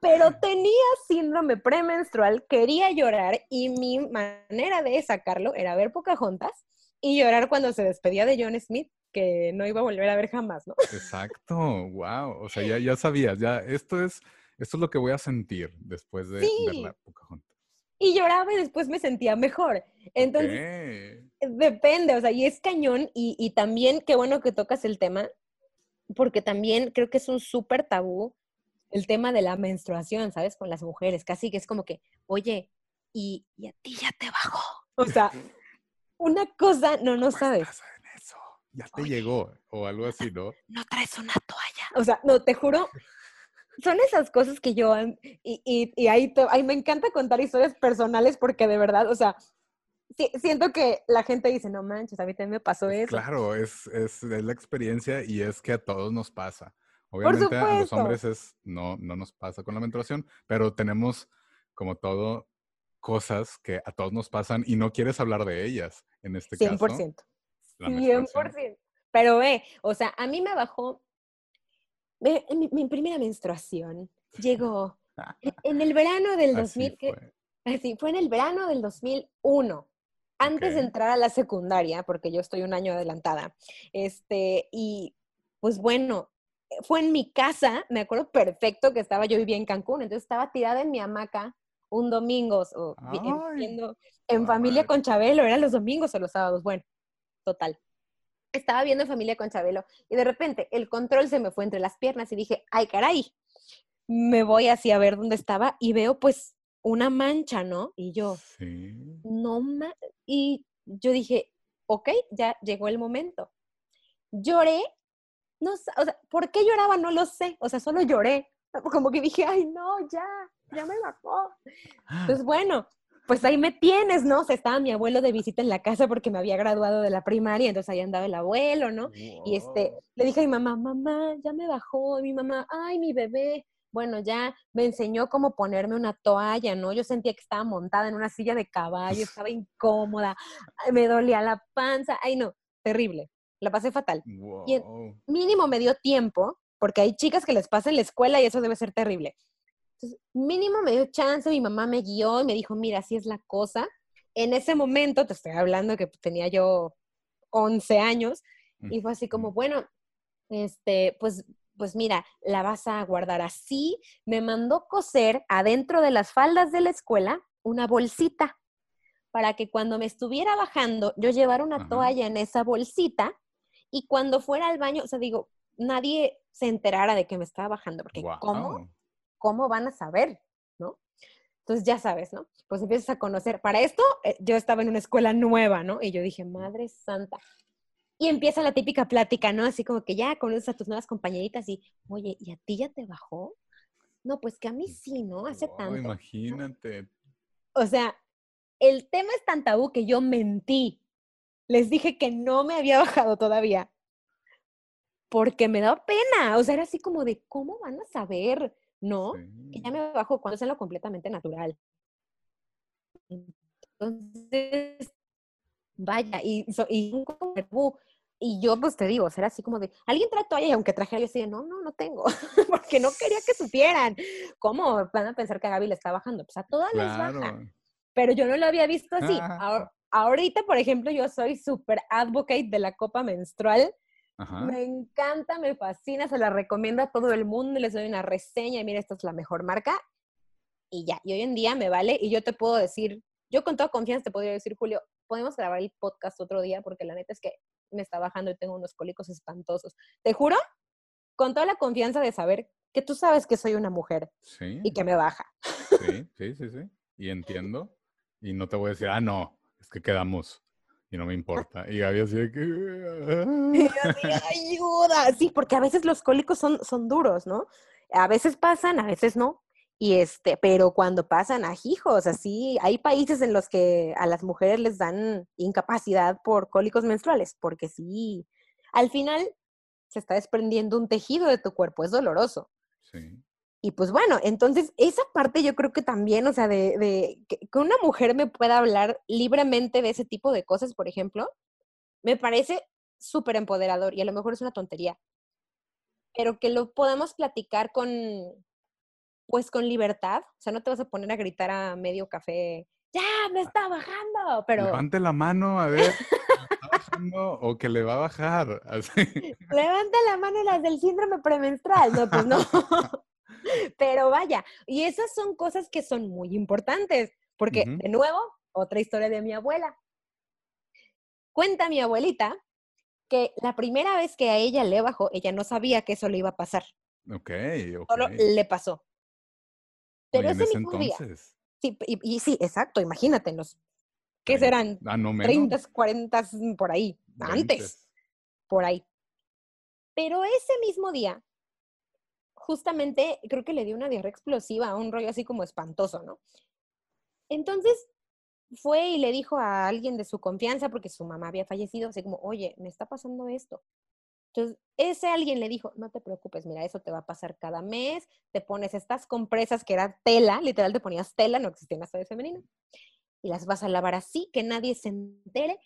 Pero tenía síndrome premenstrual, quería llorar y mi manera de sacarlo era ver Pocahontas y llorar cuando se despedía de John Smith, que no iba a volver a ver jamás, ¿no? Exacto, wow. O sea, ya, ya sabías, ya esto es, esto es lo que voy a sentir después de ver Pocahontas. Y lloraba y después me sentía mejor. Entonces, depende, o sea, y es cañón y, y también qué bueno que tocas el tema, porque también creo que es un súper tabú el tema de la menstruación, ¿sabes? Con las mujeres, casi que es como que, oye, y, a ti ya te bajó. O sea, una cosa, no, no sabes. En eso. Ya te llegó, o algo así, ¿no? No traes una toalla. O sea, no, te juro, son esas cosas que yo, y, y, ahí, ahí me encanta contar historias personales porque de verdad, o sea, siento que la gente dice, no manches, a mí también me pasó eso. Claro, es, es, es, la experiencia y es que a todos nos pasa. Obviamente a los hombres es, no, no nos pasa con la menstruación, pero tenemos como todo cosas que a todos nos pasan y no quieres hablar de ellas en este 100%. caso. 100%. 100%. Pero ve, o sea, a mí me bajó mi, mi, primera menstruación. Llegó en el verano del 2000. Fue. así, fue en el verano del 2001 antes de entrar a la secundaria, porque yo estoy un año adelantada. Este, y pues bueno, fue en mi casa, me acuerdo perfecto que estaba, yo vivía en Cancún, entonces estaba tirada en mi hamaca un domingo, o, viendo, en familia con Chabelo, eran los domingos o los sábados, bueno, total. Estaba viendo familia con Chabelo y de repente el control se me fue entre las piernas y dije, ay caray, me voy así a ver dónde estaba y veo pues una mancha, ¿no? Y yo, no, y yo dije, ok, ya llegó el momento. Lloré no, o sea, ¿por qué lloraba? No lo sé, o sea, solo lloré, como que dije, ay, no, ya, ya me bajó. Entonces, bueno, pues ahí me tienes, ¿no? O sea, estaba mi abuelo de visita en la casa porque me había graduado de la primaria, entonces ahí andaba el abuelo, ¿no? Y este, le dije a mi mamá, mamá, ya me bajó, y mi mamá, ay, mi bebé. Bueno, ya me enseñó cómo ponerme una toalla, ¿no? Yo sentía que estaba montada en una silla de caballo, estaba incómoda, me dolía la panza, ay, no, terrible la pasé fatal. Y mínimo me dio tiempo, porque hay chicas que les pasa en la escuela y eso debe ser terrible. Entonces, mínimo me dio chance, mi mamá me guió y me dijo, mira, así es la cosa. En ese momento, te estoy hablando que tenía yo 11 años, y fue así como, bueno, este, pues, pues mira, la vas a guardar así. Me mandó coser adentro de las faldas de la escuela una bolsita para que cuando me estuviera bajando, yo llevara una toalla en esa bolsita y cuando fuera al baño, o sea, digo, nadie se enterara de que me estaba bajando, porque ¿cómo? ¿Cómo van a saber? ¿No? Entonces ya sabes, ¿no? Pues empiezas a conocer. Para esto, eh, yo estaba en una escuela nueva, ¿no? Y yo dije, Madre Santa. Y empieza la típica plática, ¿no? Así como que ya conoces a tus nuevas compañeritas y, oye, ¿y a ti ya te bajó? No, pues que a mí sí, ¿no? Hace tanto. Imagínate. O sea, el tema es tan tabú que yo mentí les dije que no me había bajado todavía. Porque me daba pena. O sea, era así como de, ¿cómo van a saber? No, que ya me bajo cuando es en lo completamente natural. Entonces, vaya, y, y, y yo pues te digo, será así como de, alguien trae toalla y aunque traje yo así no, no, no tengo, porque no quería que supieran. ¿Cómo van a pensar que a Gaby le está bajando? Pues a todas las baja. Pero yo no lo había visto así. Ahorita, por ejemplo, yo soy súper advocate de la copa menstrual. Me encanta, me fascina, se la recomiendo a todo el mundo, les doy una reseña y mira, esta es la mejor marca. Y ya, y hoy en día me vale y yo te puedo decir, yo con toda confianza te podría decir, Julio, podemos grabar el podcast otro día porque la neta es que me está bajando y tengo unos cólicos espantosos. Te juro, con toda la confianza de saber que tú sabes que soy una mujer y que me baja. Sí, sí, sí, sí. Y entiendo. Y no te voy a decir, ah, no, es que quedamos y no me importa. Y Gaby así de que... ayuda. Sí, porque a veces los cólicos son, son duros, ¿no? A veces pasan, a veces no. Y este, pero cuando pasan a hijos, así, hay países en los que a las mujeres les dan incapacidad por cólicos menstruales, porque sí, al final se está desprendiendo un tejido de tu cuerpo, es doloroso. Sí. Y pues bueno, entonces esa parte yo creo que también, o sea, de, de que, que, una mujer me pueda hablar libremente de ese tipo de cosas, por ejemplo, me parece súper empoderador y a lo mejor es una tontería, pero que lo podamos platicar con, pues con libertad, o sea, no te vas a poner a gritar a medio café, ya, me está bajando, pero... Levante la mano, a ver, está bajando o que le va a bajar, así. Levanta la mano las del síndrome premenstrual, no, pues no. pero vaya, y esas son cosas que son muy importantes, porque, de nuevo, otra historia de mi abuela. Cuenta mi abuelita que la primera vez que a ella le bajó, ella no sabía que eso le iba a pasar. Ok, ok. Solo le pasó. Pero ese, mismo entonces. día. Sí, y, sí, exacto, imagínate, los, ¿qué serán? Ah, no 30, 40, por ahí, antes, por ahí. Pero ese mismo día, justamente, creo que le dio una diarrea explosiva, un rollo así como espantoso, ¿no? Entonces, fue y le dijo a alguien de su confianza, porque su mamá había fallecido, así como, oye, me está pasando esto. Entonces, ese alguien le dijo, no te preocupes, mira, eso te va a pasar cada mes, te pones estas compresas que eran tela, literal te ponías tela, no existían las toallas femeninas, y las vas a lavar así, que nadie se entere.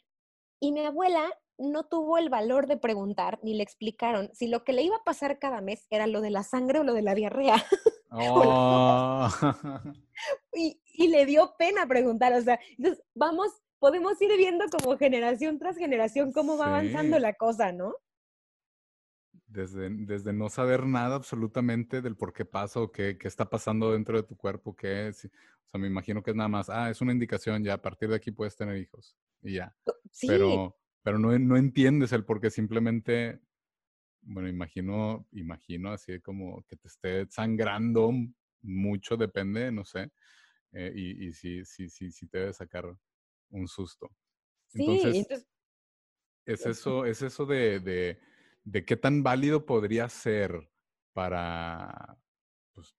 Y mi abuela no tuvo el valor de preguntar, ni le explicaron si lo que le iba a pasar cada mes era lo de la sangre o lo de la diarrea. Oh. y, y le dio pena preguntar, o sea, entonces vamos, podemos ir viendo como generación tras generación cómo va avanzando la cosa, ¿no? Desde, desde, no saber nada absolutamente del por qué pasa o qué, qué, está pasando dentro de tu cuerpo, qué es. O sea, me imagino que es nada más, ah, es una indicación, ya a partir de aquí puedes tener hijos y ya. Sí. Pero, pero no, no entiendes el por qué simplemente, bueno, imagino, imagino así como que te esté sangrando mucho, depende, no sé, eh, y, y sí, sí, sí, sí te debe sacar un susto. Sí, entonces, entonces es eso, es eso de, de de qué tan válido podría ser para pues,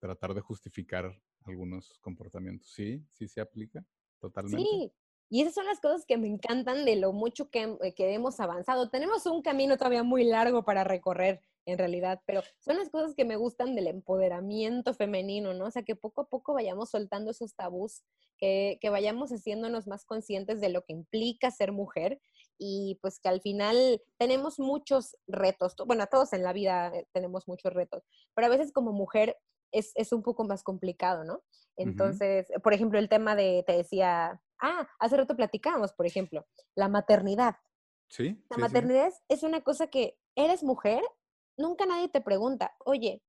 tratar de justificar algunos comportamientos. Sí, sí se aplica totalmente. Sí, y esas son las cosas que me encantan de lo mucho que, eh, que, hemos avanzado. Tenemos un camino todavía muy largo para recorrer en realidad, pero son las cosas que me gustan del empoderamiento femenino, ¿no? O sea, que poco a poco vayamos soltando esos tabús, que, que vayamos haciéndonos más conscientes de lo que implica ser mujer y pues que al final tenemos muchos retos, bueno, todos en la vida eh, tenemos muchos retos, pero a veces como mujer es, es un poco más complicado, ¿no? Entonces, por ejemplo, el tema de, te decía, ah, hace rato platicábamos, por ejemplo, la maternidad. Sí. La maternidad es una cosa que eres mujer, nunca nadie te pregunta, oye,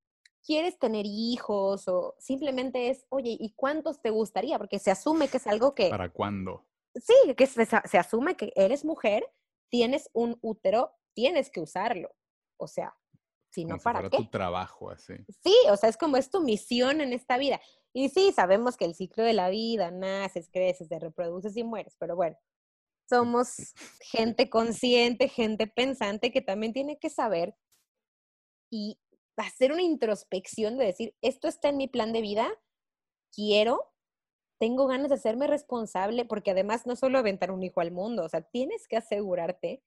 ¿quieres tener hijos? O simplemente es, oye, ¿y cuántos te gustaría? Porque se asume que es algo que... ¿Para cuándo? sí, que se, se, asume que eres mujer, tienes un útero, tienes que usarlo. O sea, si no, ¿para qué? tu trabajo, así. Sí, o sea, es como es tu misión en esta vida. Y sí, sabemos que el ciclo de la vida, naces, creces, te reproduces y mueres, pero bueno, somos gente consciente, gente pensante que también tiene que saber y hacer una introspección de decir, esto está en mi plan de vida, quiero tengo ganas de hacerme responsable, porque además no solo aventar un hijo al mundo, o sea, tienes que asegurarte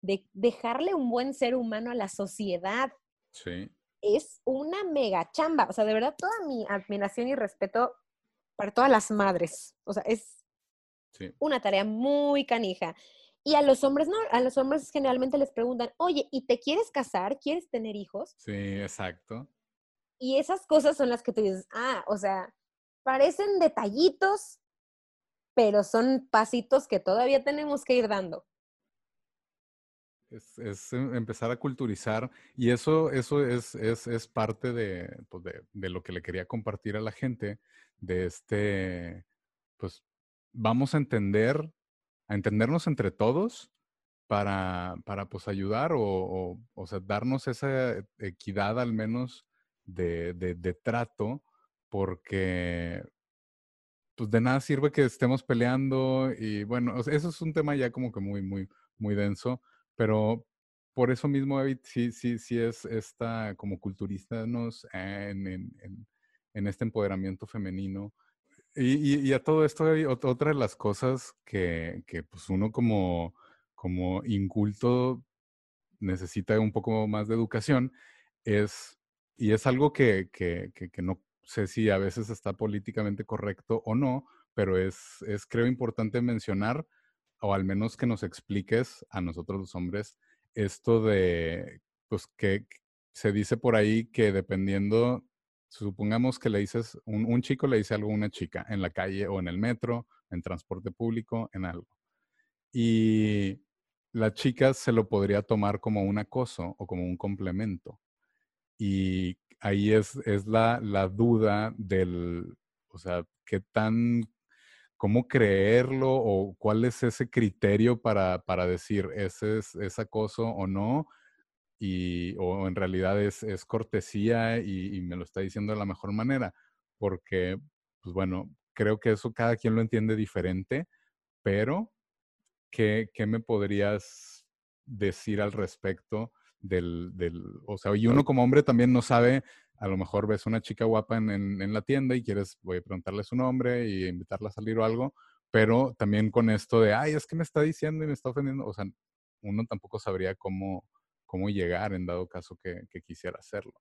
de dejarle un buen ser humano a la sociedad. Sí. es una mega chamba. O sea, de verdad, toda mi admiración y respeto para todas las madres. O sea, es una tarea muy canija. Y a los hombres no, a los hombres generalmente les preguntan, oye, ¿y te quieres casar? ¿Quieres tener hijos? Sí, exacto. Y esas cosas son las que tú dices, ah, o sea, parecen detallitos, pero son pasitos que todavía tenemos que ir dando. Es, em, empezar a culturizar y eso, eso es, es, parte pues, de, de, lo que le quería compartir a la gente, de este, pues vamos a entender, a entendernos entre todos para, para pues ayudar o, o, sea, darnos esa equidad al menos de, de, trato, porque pues de nada sirve que estemos peleando y bueno, eso es un tema ya como que muy, muy, muy denso, pero por eso mismo, David, sí, sí, sí es esta como culturista en, en, en, este empoderamiento femenino. Y, y, a todo esto, otra de las cosas que, que pues uno como, como inculto necesita un poco más de educación es, y es algo que, que, que, no sé si a veces está políticamente correcto o no, pero es, es creo importante mencionar o al menos que nos expliques a nosotros los hombres esto de, pues que se dice por ahí que dependiendo, supongamos que le dices, un, chico le dice algo a una chica en la calle o en el metro, en transporte público, en algo. Y la chica se lo podría tomar como un acoso o como un complemento. Y ahí es, es la, la duda del, o sea, qué tan cómo creerlo o cuál es ese criterio para, para decir ese es, acoso o no, y, o en realidad es, es cortesía y, me lo está diciendo de la mejor manera, porque, pues bueno, creo que eso cada quien lo entiende diferente, pero ¿qué, qué me podrías decir al respecto del, del, o sea, y uno como hombre también no sabe a lo mejor ves una chica guapa en, en, la tienda y quieres, voy a preguntarle su nombre y invitarla a salir o algo, pero también con esto de, ay, es que me está diciendo y me está ofendiendo, o sea, uno tampoco sabría cómo, cómo llegar en dado caso que, que quisiera hacerlo.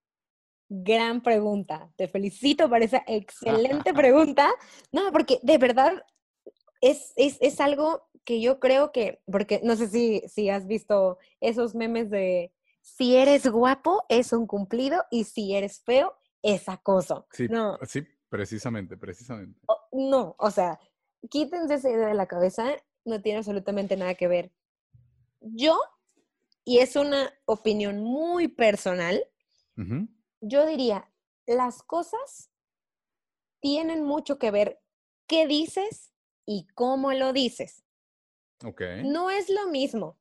Gran pregunta, te felicito por esa excelente pregunta. No, porque de verdad es, es, es algo que yo creo que, porque no sé si, si has visto esos memes de si eres guapo es un cumplido y si eres feo es acoso. Sí, no. sí precisamente, precisamente. no, o sea, quítense esa idea de la cabeza, no tiene absolutamente nada que ver. Yo, y es una opinión muy personal, yo diría, las cosas tienen mucho que ver qué dices y cómo lo dices. Ok. No es lo mismo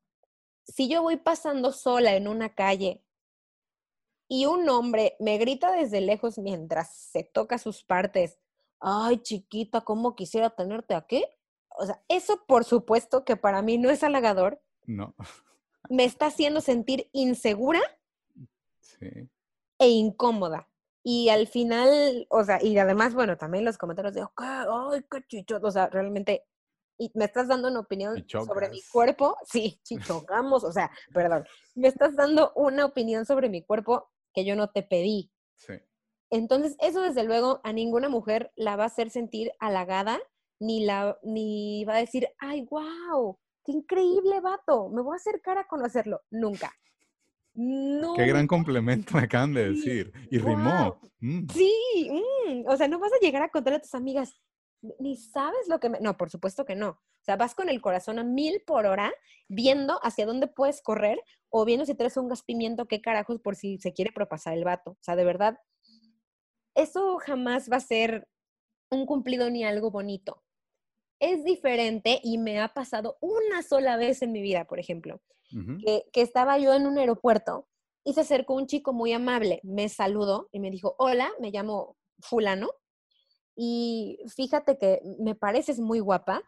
si yo voy pasando sola en una calle y un hombre me grita desde lejos mientras se toca sus partes, ay chiquita, ¿cómo quisiera tenerte aquí? O sea, eso por supuesto que para mí no es halagador. No. Me está haciendo sentir insegura sí. e incómoda. Y al final, o sea, y además, bueno, también los comentarios de, ay, qué o sea, realmente y me estás dando una opinión sobre mi cuerpo, sí, chichocamos, o sea, perdón, me estás dando una opinión sobre mi cuerpo que yo no te pedí. Sí. Entonces, eso desde luego a ninguna mujer la va a hacer sentir halagada, ni, la, ni va a decir, ay, wow, qué increíble vato, me voy a acercar a conocerlo. Nunca. No. Qué gran complemento me acaban de decir. Y rimó. Mm. Sí, mm, o sea, no vas a llegar a contarle a tus amigas, ni sabes lo que me... No, por supuesto que no. O sea, vas con el corazón a mil por hora, viendo hacia dónde puedes correr o viendo si traes un gas pimiento, qué carajos, por si se quiere propasar el vato. O sea, de verdad, eso jamás va a ser un cumplido ni algo bonito. Es diferente y me ha pasado una sola vez en mi vida, por ejemplo, que, que estaba yo en un aeropuerto y se acercó un chico muy amable, me saludó y me dijo, hola, me llamo fulano, y fíjate que me pareces muy guapa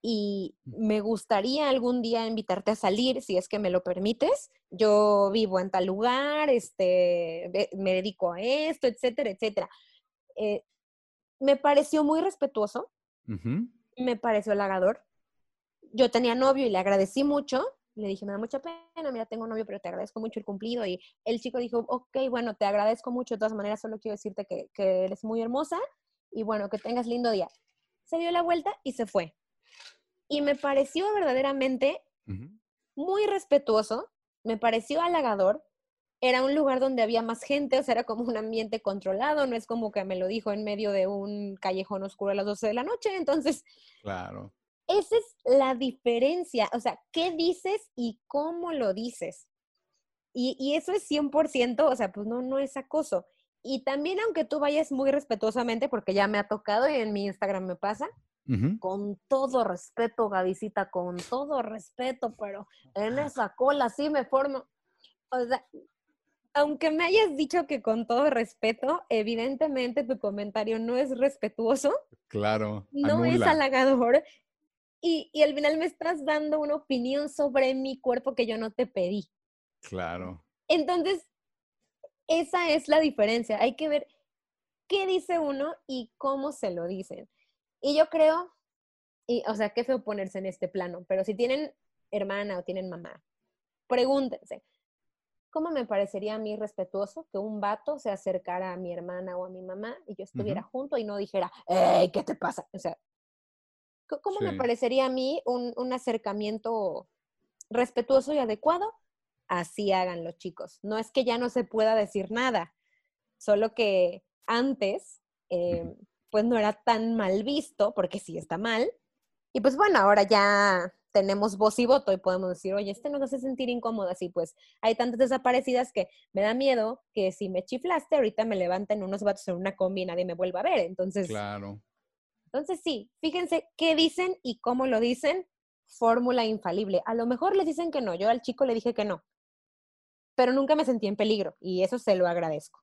y me gustaría algún día invitarte a salir, si es que me lo permites. Yo vivo en tal lugar, este, me dedico a esto, etcétera, etcétera. Eh, me pareció muy respetuoso, me pareció halagador. Yo tenía novio y le agradecí mucho Le dije, me da mucha pena, mira, tengo novio, pero te agradezco mucho el cumplido. Y el chico dijo, ok, bueno, te agradezco mucho, de todas maneras, solo quiero decirte que, que eres muy hermosa y bueno, que tengas lindo día. Se dio la vuelta y se fue. Y me pareció verdaderamente muy respetuoso, me pareció halagador. Era un lugar donde había más gente, o sea, era como un ambiente controlado, no es como que me lo dijo en medio de un callejón oscuro a las 12 de la noche. Entonces, claro. Esa es la diferencia, o sea, qué dices y cómo lo dices. Y, y eso es 100%, o sea, pues no, no es acoso. Y también aunque tú vayas muy respetuosamente, porque ya me ha tocado y en mi Instagram me pasa, con todo respeto, Gavisita, con todo respeto, pero en esa cola sí me formo. O sea, aunque me hayas dicho que con todo respeto, evidentemente tu comentario no es respetuoso. Claro. No es halagador. Y, y al final me estás dando una opinión sobre mi cuerpo que yo no te pedí. Claro. Entonces, esa es la diferencia. Hay que ver qué dice uno y cómo se lo dicen. Y yo creo, y, o sea, qué feo ponerse en este plano, pero si tienen hermana o tienen mamá, pregúntense, ¿cómo me parecería a mí respetuoso que un vato se acercara a mi hermana o a mi mamá y yo estuviera junto y no dijera, ¡Ey, qué te pasa! O sea, ¿cómo me parecería a mí un, un acercamiento respetuoso y adecuado? Así hagan los chicos. No es que ya no se pueda decir nada, solo que antes, em, pues no era tan mal visto, porque sí está mal. Y pues bueno, ahora ya tenemos voz y voto y podemos decir, oye, este nos hace sentir incómoda. Y pues hay tantas desaparecidas que me da miedo que si me chiflaste, ahorita me levanten unos vatos en una combi y nadie me vuelva a ver. Entonces, claro. Entonces sí, fíjense qué dicen y cómo lo dicen. Fórmula infalible. A lo mejor les dicen que no. Yo al chico le dije que no pero nunca me sentí en peligro y eso se lo agradezco.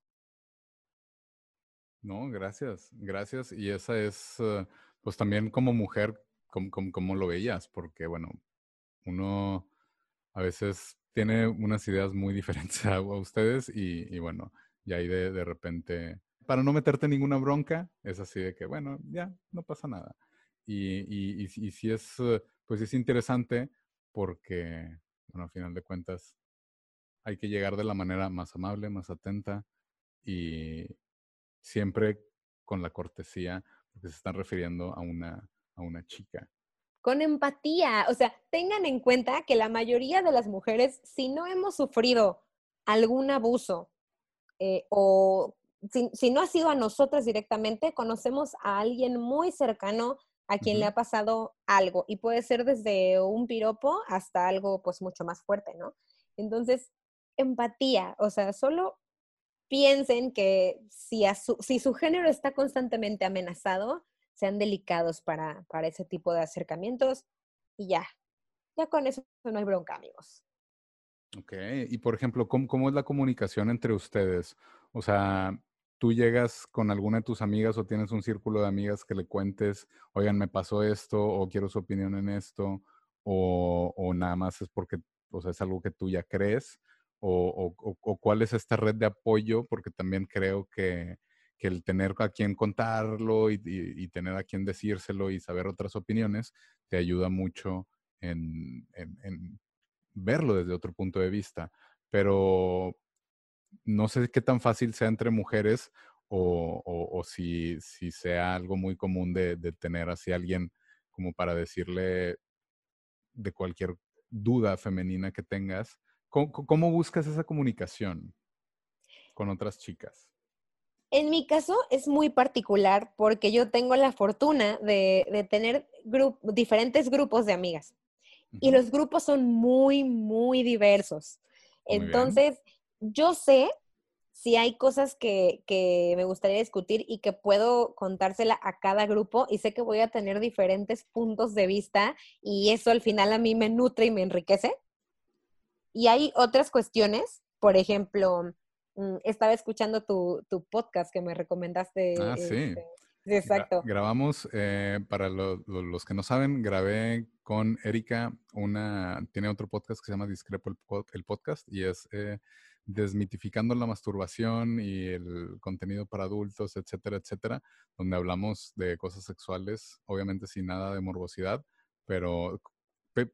No, gracias, gracias. Y esa es, eh, pues también como mujer, como, lo veías, porque bueno, uno a veces tiene unas ideas muy diferentes a, ustedes y, bueno, y ahí de, repente, para no meterte ninguna bronca, es así de que, bueno, ya, no pasa nada. Y, y, y, y sí es, eh, pues es interesante porque, bueno, al final de cuentas, hay que llegar de la manera más amable, más atenta y siempre con la cortesía, porque se están refiriendo a una, a una chica. Con empatía, o sea, tengan en cuenta que la mayoría de las mujeres, si no hemos sufrido algún abuso eh, o si, si, no ha sido a nosotras directamente, conocemos a alguien muy cercano a quien le ha pasado algo y puede ser desde un piropo hasta algo pues mucho más fuerte, ¿no? Entonces, empatía, o sea, solo piensen que si, su, si su género está constantemente amenazado, sean delicados para, para ese tipo de acercamientos y ya, ya con eso no hay bronca, amigos. Ok, y por ejemplo, ¿cómo, ¿cómo, es la comunicación entre ustedes? O sea, tú llegas con alguna de tus amigas o tienes un círculo de amigas que le cuentes, oigan, me pasó esto o quiero su opinión en esto, o, o nada más es porque, o sea, es algo que tú ya crees, o, cuál es esta red de apoyo, porque también creo que, el tener a quien contarlo y, tener a quien decírselo y saber otras opiniones te ayuda mucho en, verlo desde otro punto de vista. Pero no sé qué tan fácil sea entre mujeres o, si, si, sea algo muy común de, de tener así alguien como para decirle de cualquier duda femenina que tengas, ¿Cómo, buscas esa comunicación con otras chicas? En mi caso es muy particular porque yo tengo la fortuna de, tener diferentes grupos de amigas. Y los grupos son muy, muy diversos. Entonces, yo sé si hay cosas que, que, me gustaría discutir y que puedo contársela a cada grupo y sé que voy a tener diferentes puntos de vista y eso al final a mí me nutre y me enriquece. Y hay otras cuestiones, por ejemplo, mm, estaba escuchando tu, podcast que me recomendaste. Ah, sí. Este, exacto. grabamos, eh, para los que no saben, grabé con Erika una, tiene otro podcast que se llama Discrepo el, podcast y es eh, desmitificando la masturbación y el contenido para adultos, etcétera, etcétera, donde hablamos de cosas sexuales, obviamente sin nada de morbosidad, pero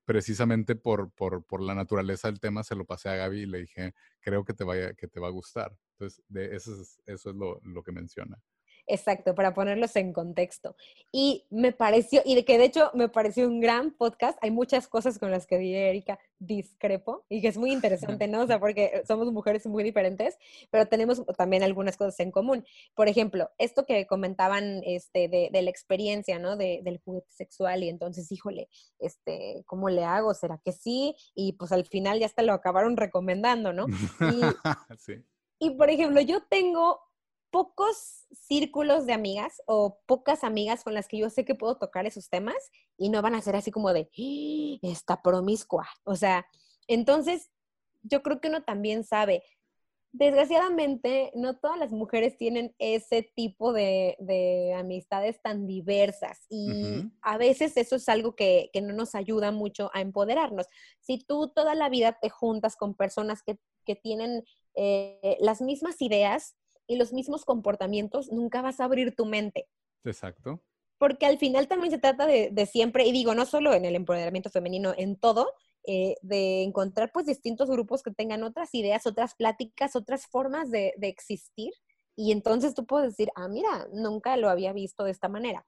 precisamente por, por, la naturaleza del tema se lo pasé a Gaby y le dije, creo que te, vaya, que te va a gustar. Entonces, de eso es, eso es lo, lo que menciona. Exacto, para ponerlos en contexto. Y me pareció, y de que de hecho me pareció un gran podcast. Hay muchas cosas con las que diría Erika discrepo y que es muy interesante, ¿no? O sea, porque somos mujeres muy diferentes, pero tenemos también algunas cosas en común. Por ejemplo, esto que comentaban este, de, de la experiencia, ¿no? De, del juguete sexual y entonces, híjole, este, ¿cómo le hago? ¿Será que sí? Y pues al final ya hasta lo acabaron recomendando, ¿no? Y, sí. Y por ejemplo, yo tengo pocos círculos de amigas o pocas amigas con las que yo sé que puedo tocar esos temas y no van a ser así como de, ¡Ah! está promiscua. O sea, entonces yo creo que uno también sabe. Desgraciadamente, no todas las mujeres tienen ese tipo de, amistades tan diversas y a veces eso es algo que, no nos ayuda mucho a empoderarnos. Si tú toda la vida te juntas con personas que, tienen eh, las mismas ideas, y los mismos comportamientos, nunca vas a abrir tu mente. Exacto. Porque al final también se trata de, siempre, y digo, no solo en el empoderamiento femenino, en todo, eh, de encontrar pues distintos grupos que tengan otras ideas, otras pláticas, otras formas de, de existir. Y entonces tú puedes decir, ah, mira, nunca lo había visto de esta manera.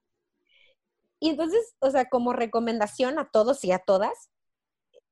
Y entonces, o sea, como recomendación a todos y a todas,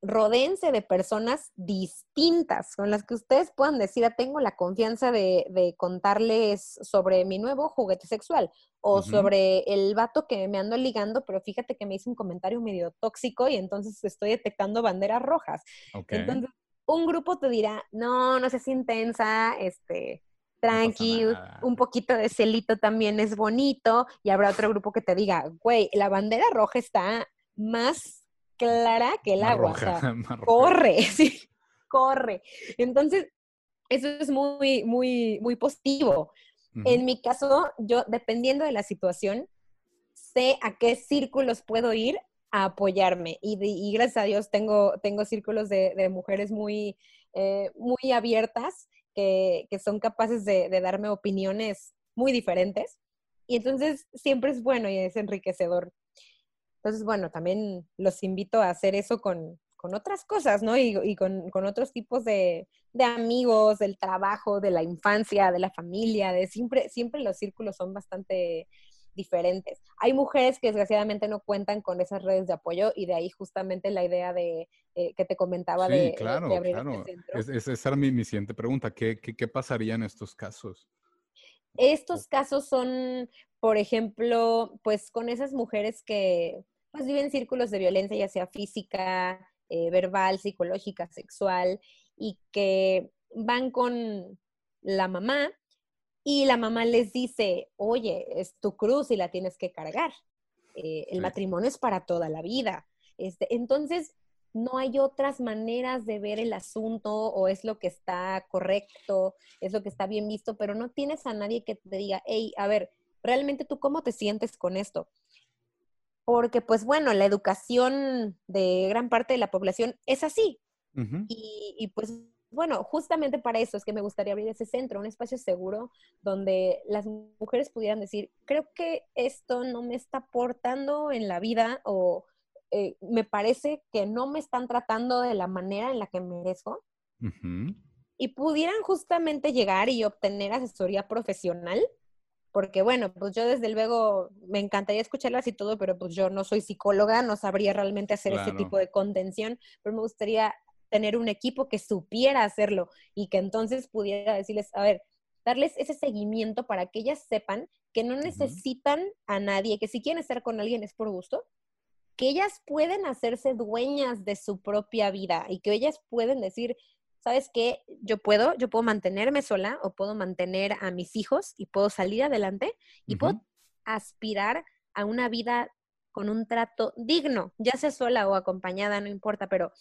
rodéense de personas distintas con las que ustedes puedan decir, ah, tengo la confianza de, contarles sobre mi nuevo juguete sexual o sobre el vato que me ando ligando, pero fíjate que me hizo un comentario medio tóxico y entonces estoy detectando banderas rojas. Entonces, un grupo te dirá, no, no seas intensa, este, tranqui, un poquito de celito también es bonito, y habrá otro grupo que te diga, güey, la bandera roja está más clara que el agua. corre, sí, corre. Entonces, eso es muy, muy, muy positivo. En mi caso, yo, dependiendo de la situación, sé a qué círculos puedo ir a apoyarme. Y, gracias a Dios tengo, tengo círculos de, mujeres muy, eh, muy abiertas que, son capaces de, de darme opiniones muy diferentes. Y entonces siempre es bueno y es enriquecedor entonces, bueno, también los invito a hacer eso con, otras cosas, ¿no? Y, con, otros tipos de, amigos, del trabajo, de la infancia, de la familia, de siempre, siempre los círculos son bastante diferentes. Hay mujeres que desgraciadamente no cuentan con esas redes de apoyo y de ahí justamente la idea de eh, que te comentaba de, claro, abrir claro. Este centro. Es, esa era mi, mi, siguiente pregunta. ¿Qué, qué, qué pasaría en estos casos? Estos casos son, por ejemplo, pues con esas mujeres que pues viven círculos de violencia, ya sea física, eh, verbal, psicológica, sexual, y que van con la mamá y la mamá les dice, oye, es tu cruz y la tienes que cargar. Eh, el matrimonio es para toda la vida. Este, entonces, no hay otras maneras de ver el asunto o es lo que está correcto, es lo que está bien visto, pero no tienes a nadie que te diga, hey, a ver, realmente tú cómo te sientes con esto porque pues bueno, la educación de gran parte de la población es así. y, pues bueno, justamente para eso es que me gustaría abrir ese centro, un espacio seguro donde las mujeres pudieran decir, creo que esto no me está aportando en la vida o eh, me parece que no me están tratando de la manera en la que merezco. Y pudieran justamente llegar y obtener asesoría profesional porque bueno, pues yo desde luego me encantaría escucharlas y todo, pero pues yo no soy psicóloga, no sabría realmente hacer ese tipo de contención, pero me gustaría tener un equipo que supiera hacerlo y que entonces pudiera decirles, a ver, darles ese seguimiento para que ellas sepan que no necesitan a nadie, que si quieren estar con alguien es por gusto, que ellas pueden hacerse dueñas de su propia vida y que ellas pueden decir, ¿sabes qué? Yo puedo, yo puedo mantenerme sola o puedo mantener a mis hijos y puedo salir adelante y puedo aspirar a una vida con un trato digno, ya sea sola o acompañada, no importa, pero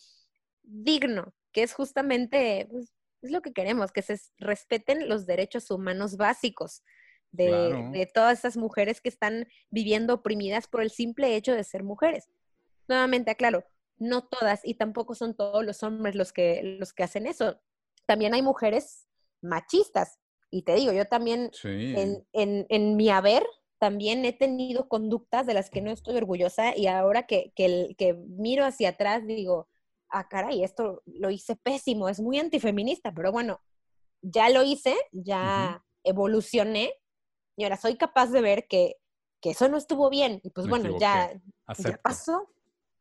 digno, que es justamente, pues, es lo que queremos, que se respeten los derechos humanos básicos de, de todas esas mujeres que están viviendo oprimidas por el simple hecho de ser mujeres. Nuevamente aclaro, no todas y tampoco son todos los hombres los que, los que hacen eso. También hay mujeres machistas. Y te digo, yo también en, en, mi haber también he tenido conductas de las que no estoy orgullosa y ahora que, que, que miro hacia atrás digo, ah, caray, esto lo hice pésimo, es muy antifeminista, pero bueno, ya lo hice, ya evolucioné y ahora soy capaz de ver que, que eso no estuvo bien. Y pues bueno, ya, ya pasó.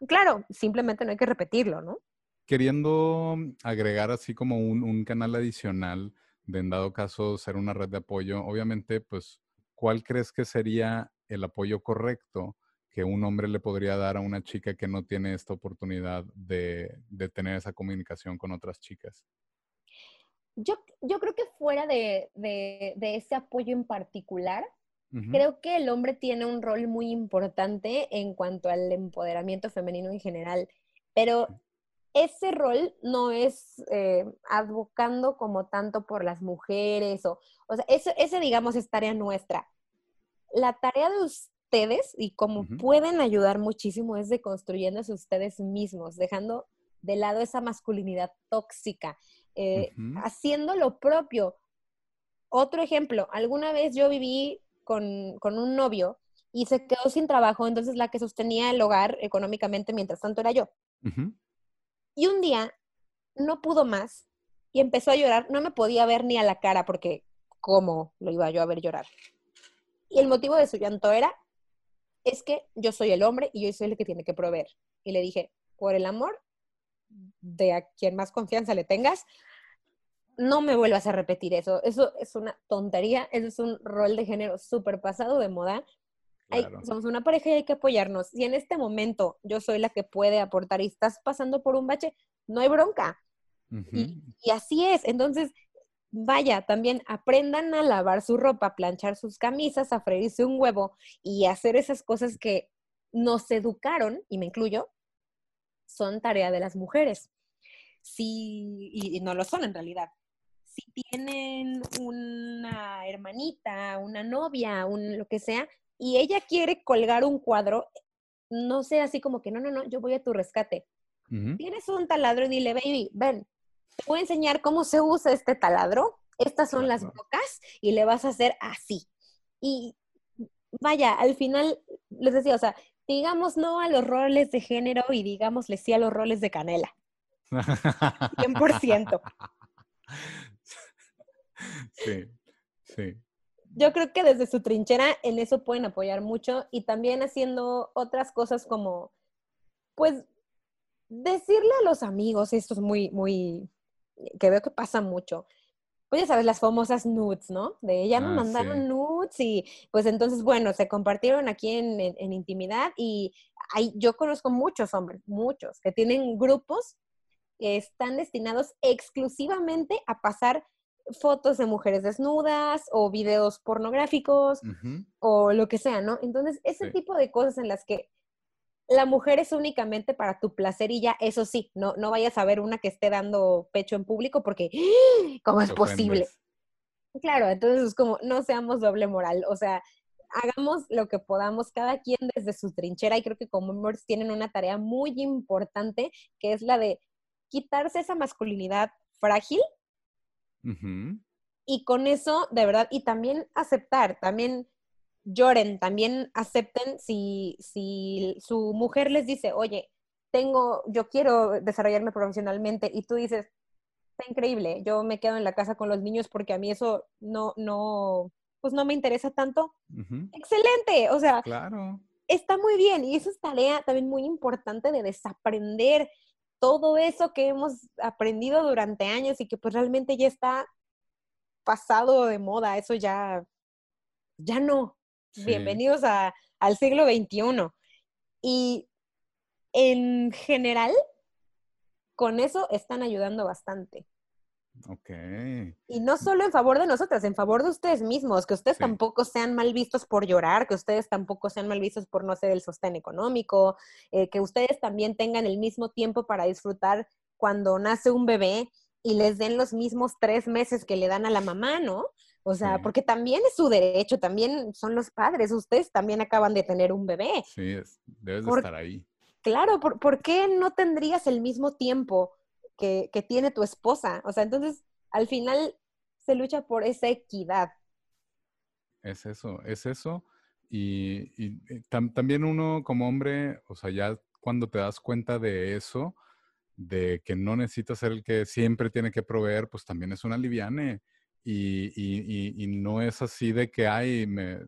Claro, simplemente no hay que repetirlo, ¿no? Queriendo agregar así como un, un canal adicional de en dado caso ser una red de apoyo, obviamente, pues, ¿cuál crees que sería el apoyo correcto que un hombre le podría dar a una chica que no tiene esta oportunidad de, de tener esa comunicación con otras chicas? Yo, yo creo que fuera de, de, de ese apoyo en particular, creo que el hombre tiene un rol muy importante en cuanto al empoderamiento femenino en general, pero ese rol no es eh, advocando como tanto por las mujeres o, o sea, ese, ese digamos es tarea nuestra. La tarea de ustedes y como pueden ayudar muchísimo es de construyéndose ustedes mismos, dejando de lado esa masculinidad tóxica, eh, haciendo lo propio. Otro ejemplo, alguna vez yo viví con, con, un novio y se quedó sin trabajo, entonces la que sostenía el hogar económicamente mientras tanto era yo. Y un día no pudo más y empezó a llorar, no me podía ver ni a la cara porque ¿cómo lo iba yo a ver llorar? Y el motivo de su llanto era, es que yo soy el hombre y yo soy el que tiene que proveer. Y le dije, por el amor de a quien más confianza le tengas, no me vuelvas a repetir eso. Eso es una tontería, eso es un rol de género súper pasado de moda. somos una pareja y hay que apoyarnos. Si en este momento yo soy la que puede aportar y estás pasando por un bache, no hay bronca. y, y, así es. Entonces, vaya, también aprendan a lavar su ropa, a planchar sus camisas, a freírse un huevo y hacer esas cosas que nos educaron, y me incluyo, son tarea de las mujeres. Si, y, no lo son en realidad. Si tienen una hermanita, una novia, un lo que sea, y ella quiere colgar un cuadro, no sea así como que no, no, no, yo voy a tu rescate. Tienes un taladro y dile, baby, ven, te voy a enseñar cómo se usa este taladro. Estas son las bocas y le vas a hacer así. Y vaya, al final, les decía, o sea, digamos no a los roles de género y digámosle sí a los roles de canela. 100%. Sí, sí. Yo creo que desde su trinchera en eso pueden apoyar mucho y también haciendo otras cosas como, pues, decirle a los amigos, esto es muy, muy, que veo que pasa mucho, pues ya sabes, las famosas nudes, ¿no? De ella me ah, mandaron nudes y pues entonces, bueno, se compartieron aquí en, en, intimidad y hay, yo conozco muchos hombres, muchos, que tienen grupos que están destinados exclusivamente a pasar fotos de mujeres desnudas o videos pornográficos o lo que sea, ¿no? Entonces, ese tipo de cosas en las que la mujer es únicamente para tu placer y ya, eso sí, no, no vayas a ver una que esté dando pecho en público porque. ¿cómo es posible? Claro, entonces es como, no seamos doble moral, o sea, hagamos lo que podamos, cada quien desde su trinchera, y creo que como hombres tienen una tarea muy importante, que es la de quitarse esa masculinidad frágil. Y con eso, de verdad, y también aceptar, también lloren, también acepten si, si su mujer les dice, oye, tengo, yo quiero desarrollarme profesionalmente y tú dices, está increíble, yo me quedo en la casa con los niños porque a mí eso no, no, pues no me interesa tanto. Excelente, o sea, claro. está muy bien y eso es tarea también muy importante de desaprender todo eso que hemos aprendido durante años y que pues realmente ya está pasado de moda, eso ya, ya no, bienvenidos al siglo XXI. Y en general, con eso están ayudando bastante. Ok. Y no solo en favor de nosotras, en favor de ustedes mismos, que ustedes tampoco sean mal vistos por llorar, que ustedes tampoco sean mal vistos por no ser el sostén económico, eh, que ustedes también tengan el mismo tiempo para disfrutar cuando nace un bebé y les den los mismos tres meses que le dan a la mamá, ¿no? O sea, porque también es su derecho, también son los padres, ustedes también acaban de tener un bebé. Sí, debes de estar ahí. Claro, ¿por, qué no tendrías el mismo tiempo que, que tiene tu esposa? O sea, entonces, al final se lucha por esa equidad. Es eso, es eso. Y, también uno como hombre, o sea, ya cuando te das cuenta de eso, de que no necesitas ser el que siempre tiene que proveer, pues también es una liviane. Y, y, no es así de que, ay,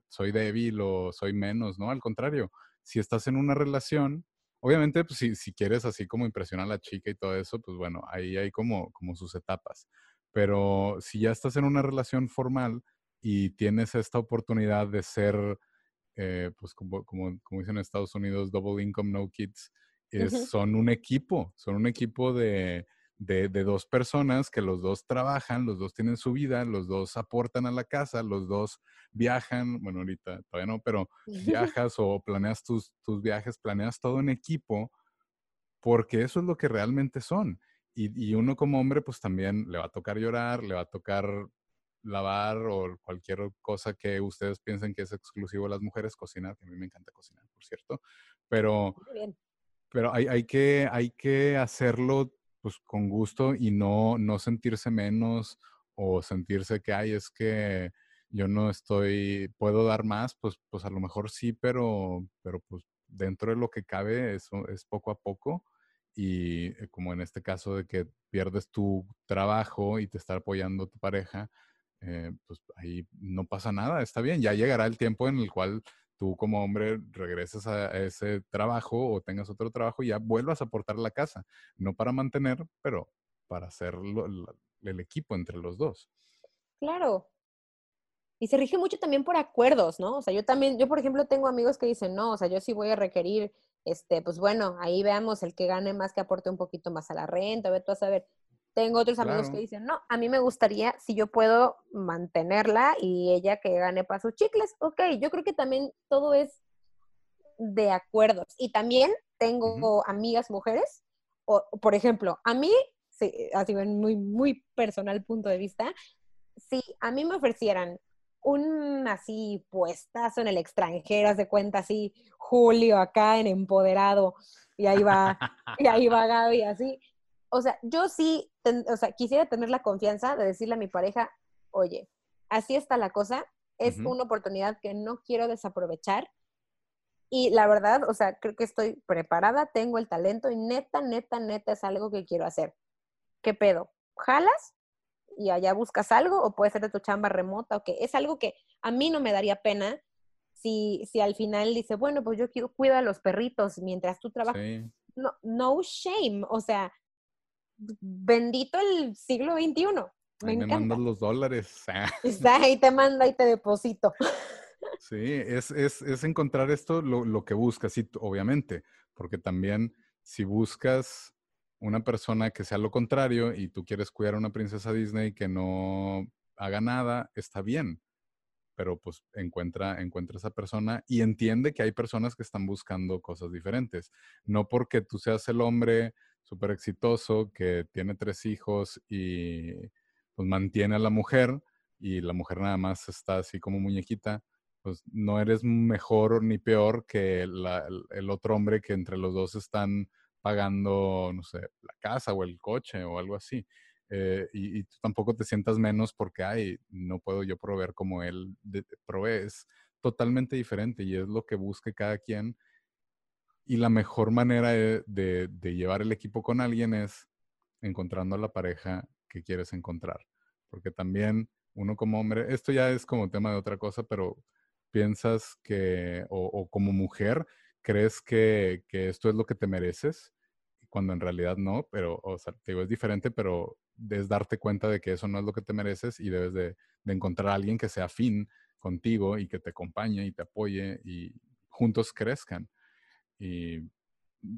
soy débil o soy menos, ¿no? Al contrario, si estás en una relación, obviamente, pues si, si quieres así como impresionar a la chica y todo eso, pues bueno, ahí hay como, como sus etapas. Pero si ya estás en una relación formal y tienes esta oportunidad de ser, eh, pues como, como, como dicen en Estados Unidos, double income, no kids, es, son un equipo, son un equipo de, de, dos personas que los dos trabajan, los dos tienen su vida, los dos aportan a la casa, los dos viajan, bueno, ahorita todavía no, pero viajas o planeas tus, tus viajes, planeas todo en equipo, porque eso es lo que realmente son. Y, y, uno como hombre, pues también le va a tocar llorar, le va a tocar lavar o cualquier cosa que ustedes piensen que es exclusivo de las mujeres, cocinar, que a mí me encanta cocinar, por cierto, pero, pero hay, hay, que, hay que hacerlo pues con gusto y no, no sentirse menos o sentirse que, ay, es que yo no estoy, puedo dar más, pues, pues a lo mejor sí, pero, pero pues dentro de lo que cabe eso es poco a poco y eh, como en este caso de que pierdes tu trabajo y te está apoyando tu pareja, eh, pues ahí no pasa nada, está bien, ya llegará el tiempo en el cual tú como hombre regreses a ese trabajo o tengas otro trabajo y ya vuelvas a aportar la casa, no para mantener, pero para hacer el equipo entre los dos. Claro. Y se rige mucho también por acuerdos, ¿no? O sea, yo también, yo por ejemplo tengo amigos que dicen, no, o sea, yo sí voy a requerir, este, pues bueno, ahí veamos el que gane más que aporte un poquito más a la renta, ve tú a saber. Tengo otros amigos que dicen, no, a mí me gustaría, si yo puedo mantenerla y ella que gane para sus chicles, ok, yo creo que también todo es de acuerdos. Y también tengo amigas mujeres, o, por ejemplo, a mí, sí, así en muy, muy personal punto de vista, si a mí me ofrecieran un así puestazo en el extranjero, de cuenta así, Julio acá en empoderado, y ahí va, y ahí va Gaby así, o sea, yo sí, o sea, quisiera tener la confianza de decirle a mi pareja, oye, así está la cosa, es una oportunidad que no quiero desaprovechar. Y la verdad, o sea, creo que estoy preparada, tengo el talento y neta, neta, neta es algo que quiero hacer. ¿Qué pedo? ¿Jalas? Y allá buscas algo o puede ser de tu chamba remota o que es algo que a mí no me daría pena si, si al final dice, bueno, pues yo quiero cuidar a los perritos mientras tú trabajas. No, no shame, o sea, bendito el siglo XXI. Me, me mandas los dólares. Está ahí te manda y te deposito. Sí, es, es, es encontrar esto lo, lo, que buscas, sí, obviamente, porque también si buscas una persona que sea lo contrario y tú quieres cuidar a una princesa Disney que no haga nada, está bien, pero pues encuentra, encuentra esa persona y entiende que hay personas que están buscando cosas diferentes. No porque tú seas el hombre súper exitoso que tiene tres hijos y pues mantiene a la mujer y la mujer nada más está así como muñequita, pues no eres mejor ni peor que el, otro hombre que entre los dos están pagando, no sé, la casa o el coche o algo así. Eh, y, tú tampoco te sientas menos porque, ay, no puedo yo proveer como él provee. Es totalmente diferente y es lo que busque cada quien y la mejor manera de, llevar el equipo con alguien es encontrando a la pareja que quieres encontrar. Porque también uno como hombre, esto ya es como tema de otra cosa, pero piensas que, o, como mujer, crees que, esto es lo que te mereces, cuando en realidad no, pero, o sea, te digo, es diferente, pero es darte cuenta de que eso no es lo que te mereces y debes de, de encontrar a alguien que sea afín contigo y que te acompañe y te apoye y juntos crezcan. Y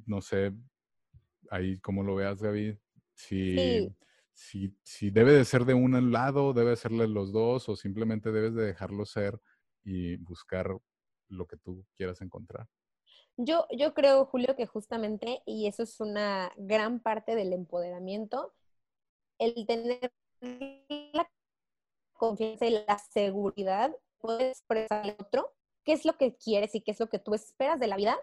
no sé, ahí cómo lo veas, Gaby, si, si, si, debe de ser de un lado, debe serle los dos, o simplemente debes de dejarlo ser y buscar lo que tú quieras encontrar. Yo, yo creo, Julio, que justamente, y eso es una gran parte del empoderamiento, el tener la confianza y la seguridad, puedes expresar al otro qué es lo que quieres y qué es lo que tú esperas de la vida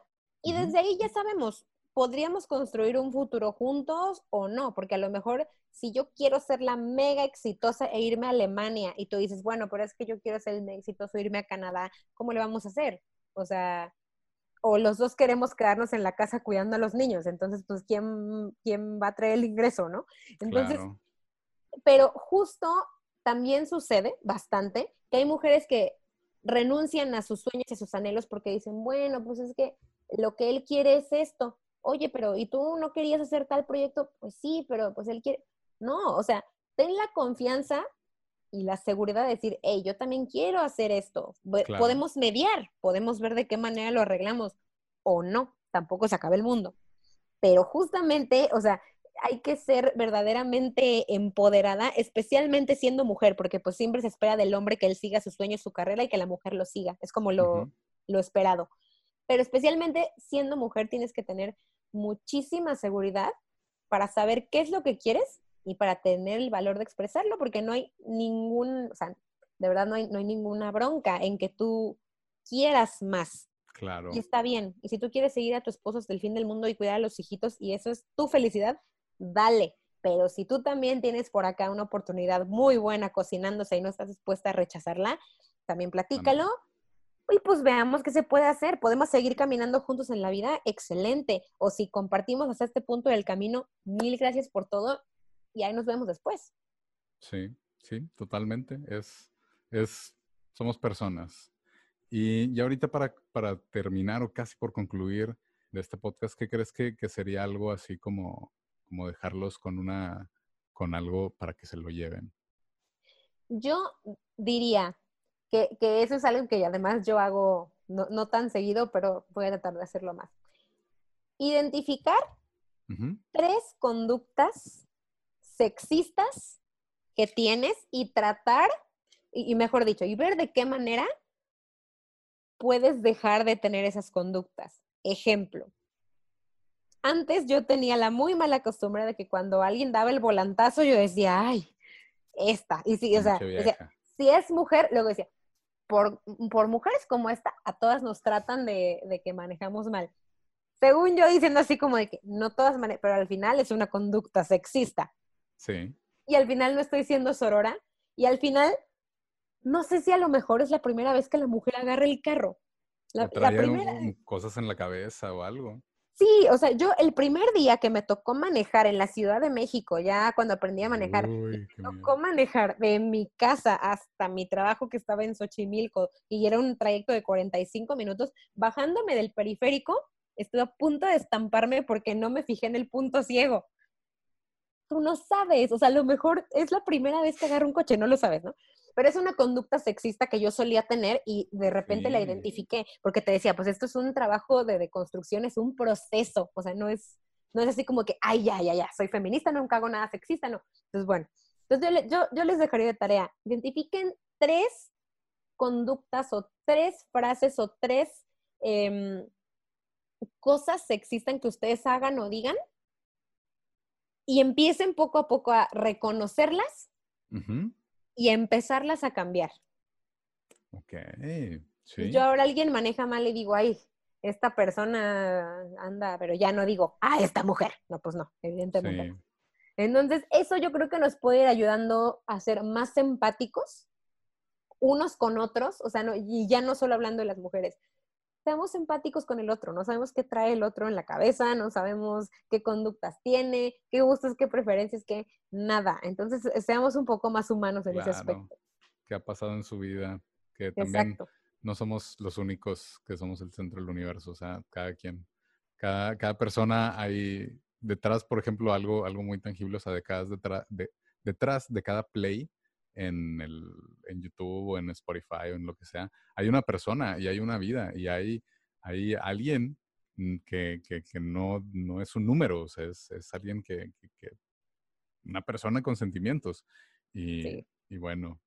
y desde ahí ya sabemos, podríamos construir un futuro juntos o no, porque a lo mejor si yo quiero ser la mega exitosa e irme a Alemania y tú dices, bueno, pero es que yo quiero ser el mega exitoso e irme a Canadá, ¿cómo le vamos a hacer? O sea, o los dos queremos quedarnos en la casa cuidando a los niños, entonces, pues, ¿quién, quién va a traer el ingreso, no? Entonces, pero justo también sucede bastante que hay mujeres que renuncian a sus sueños y a sus anhelos porque dicen, bueno, pues es que lo que él quiere es esto. Oye, pero ¿y tú no querías hacer tal proyecto? Pues sí, pero pues él quiere. No, o sea, ten la confianza y la seguridad de decir, hey, yo también quiero hacer esto. Podemos mediar, podemos ver de qué manera lo arreglamos o no, tampoco se acaba el mundo. Pero justamente, o sea, hay que ser verdaderamente empoderada, especialmente siendo mujer, porque pues siempre se espera del hombre que él siga sus sueños, su carrera y que la mujer lo siga. Es como lo, lo esperado. Pero especialmente siendo mujer tienes que tener muchísima seguridad para saber qué es lo que quieres y para tener el valor de expresarlo, porque no hay ningún, o sea, de verdad no hay, no hay ninguna bronca en que tú quieras más. Claro. Y está bien. Y si tú quieres seguir a tu esposo hasta el fin del mundo y cuidar a los hijitos y eso es tu felicidad, dale. Pero si tú también tienes por acá una oportunidad muy buena cocinándose y no estás dispuesta a rechazarla, también platícalo. Y pues veamos qué se puede hacer. Podemos seguir caminando juntos en la vida, excelente. O si compartimos hasta este punto del camino, mil gracias por todo y ahí nos vemos después. Sí, sí, totalmente. Es, es, somos personas. Y, y ahorita para, para terminar o casi por concluir de este podcast, ¿qué crees que, que sería algo así como como dejarlos con una, con algo para que se lo lleven? Yo diría que, eso es algo que además yo hago no, tan seguido, pero voy a tratar de hacerlo más. Identificar tres conductas sexistas que tienes y tratar, y, mejor dicho, y ver de qué manera puedes dejar de tener esas conductas. Ejemplo, antes yo tenía la muy mala costumbre de que cuando alguien daba el volantazo, yo decía, ay, esta. Y sí, o sea, si es mujer, luego decía, por, por, mujeres como esta, a todas nos tratan de, de, que manejamos mal. Según yo diciendo así como de que no todas manejan, pero al final es una conducta sexista. Sí. Y al final no estoy siendo sorora. Y al final, no sé si a lo mejor es la primera vez que la mujer agarra el carro. La, la primera... cosas en la cabeza o algo. Sí, o sea, yo el primer día que me tocó manejar en la Ciudad de México, ya cuando aprendí a manejar, me tocó manejar de mi casa hasta mi trabajo que estaba en Xochimilco y era un trayecto de 45 minutos, bajándome del periférico, estuve a punto de estamparme porque no me fijé en el punto ciego. Tú no sabes, o sea, a lo mejor es la primera vez que agarro un coche, no lo sabes, ¿no? Pero es una conducta sexista que yo solía tener y de repente la identifiqué, porque te decía, pues esto es un trabajo de deconstrucción, es un proceso, o sea, no es, no es así como que, ay, ya, ya, ya, soy feminista, nunca hago nada sexista, no. Entonces, bueno, entonces yo, yo, les dejaría de tarea, identifiquen tres conductas o tres frases o tres em, cosas sexistas que ustedes hagan o digan y empiecen poco a poco a reconocerlas y empezarlas a cambiar. Ok, sí. Yo ahora alguien maneja mal y digo, ay, esta persona anda, pero ya no digo, ah, esta mujer. No, pues no, evidentemente. Entonces, eso yo creo que nos puede ir ayudando a ser más empáticos unos con otros, o sea, no, y ya no solo hablando de las mujeres, seamos empáticos con el otro, no sabemos qué trae el otro en la cabeza, no sabemos qué conductas tiene, qué gustos, qué preferencias, qué nada. Entonces, eh, seamos un poco más humanos en ese aspecto. ¿Qué ha pasado en su vida? Que también no somos los únicos que somos el centro del universo, o sea, cada quien, cada, cada persona hay detrás, por ejemplo, algo, algo muy tangible, o sea, detrás, detrás, de, detrás de cada play en, el, en YouTube o en Spotify o en lo que sea, hay una persona y hay una vida y hay, hay alguien mm, que, que, que no, no, es un número, o sea, es, es alguien que, que, una persona con sentimientos. Y, y bueno,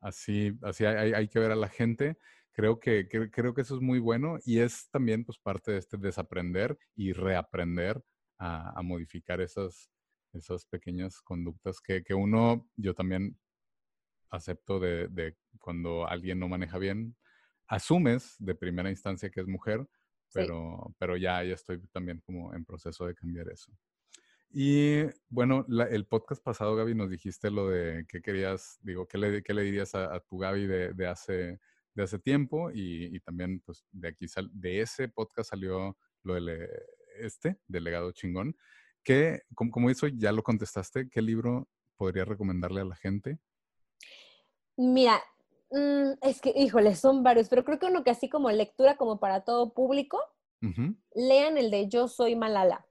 así, así hay, hay, que ver a la gente. Creo que, creo que eso es muy bueno y es también pues parte de este desaprender y reaprender a, a modificar esas, esas pequeñas conductas que, que, uno, yo también acepto de, cuando alguien no maneja bien, asumes de primera instancia que es mujer, pero, pero ya, ya estoy también como en proceso de cambiar eso. Y bueno, el podcast pasado, Gaby, nos dijiste lo de qué querías, digo, qué le, qué le dirías a, tu Gaby de, de, hace, de hace tiempo y, también pues de aquí, sal, de ese podcast salió lo del eh, este, del legado chingón, que como, como eso ya lo contestaste, ¿qué libro podría recomendarle a la gente? Mira, mm, es que, híjole, son varios, pero creo que uno que así como lectura como para todo público, lean el de Yo Soy Malala.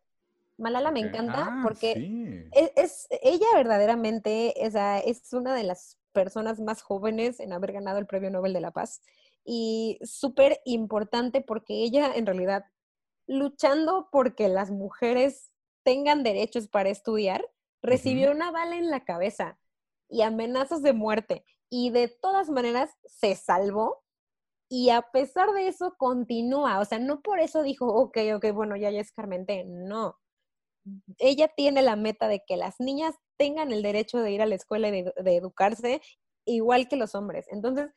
Malala me encanta ah, porque e, es, ella verdaderamente es, es una de las personas más jóvenes en haber ganado el Premio Nobel de la Paz y súper importante porque ella en realidad luchando porque las mujeres tengan derechos para estudiar, recibió una bala en la cabeza y amenazas de muerte y de todas maneras se salvó y a pesar de eso continúa, o sea, no por eso dijo, ok, ok, bueno, ya, ya es Carmente, no. Ella tiene la meta de que las niñas tengan el derecho de ir a la escuela y de, educarse igual que los hombres. Entonces,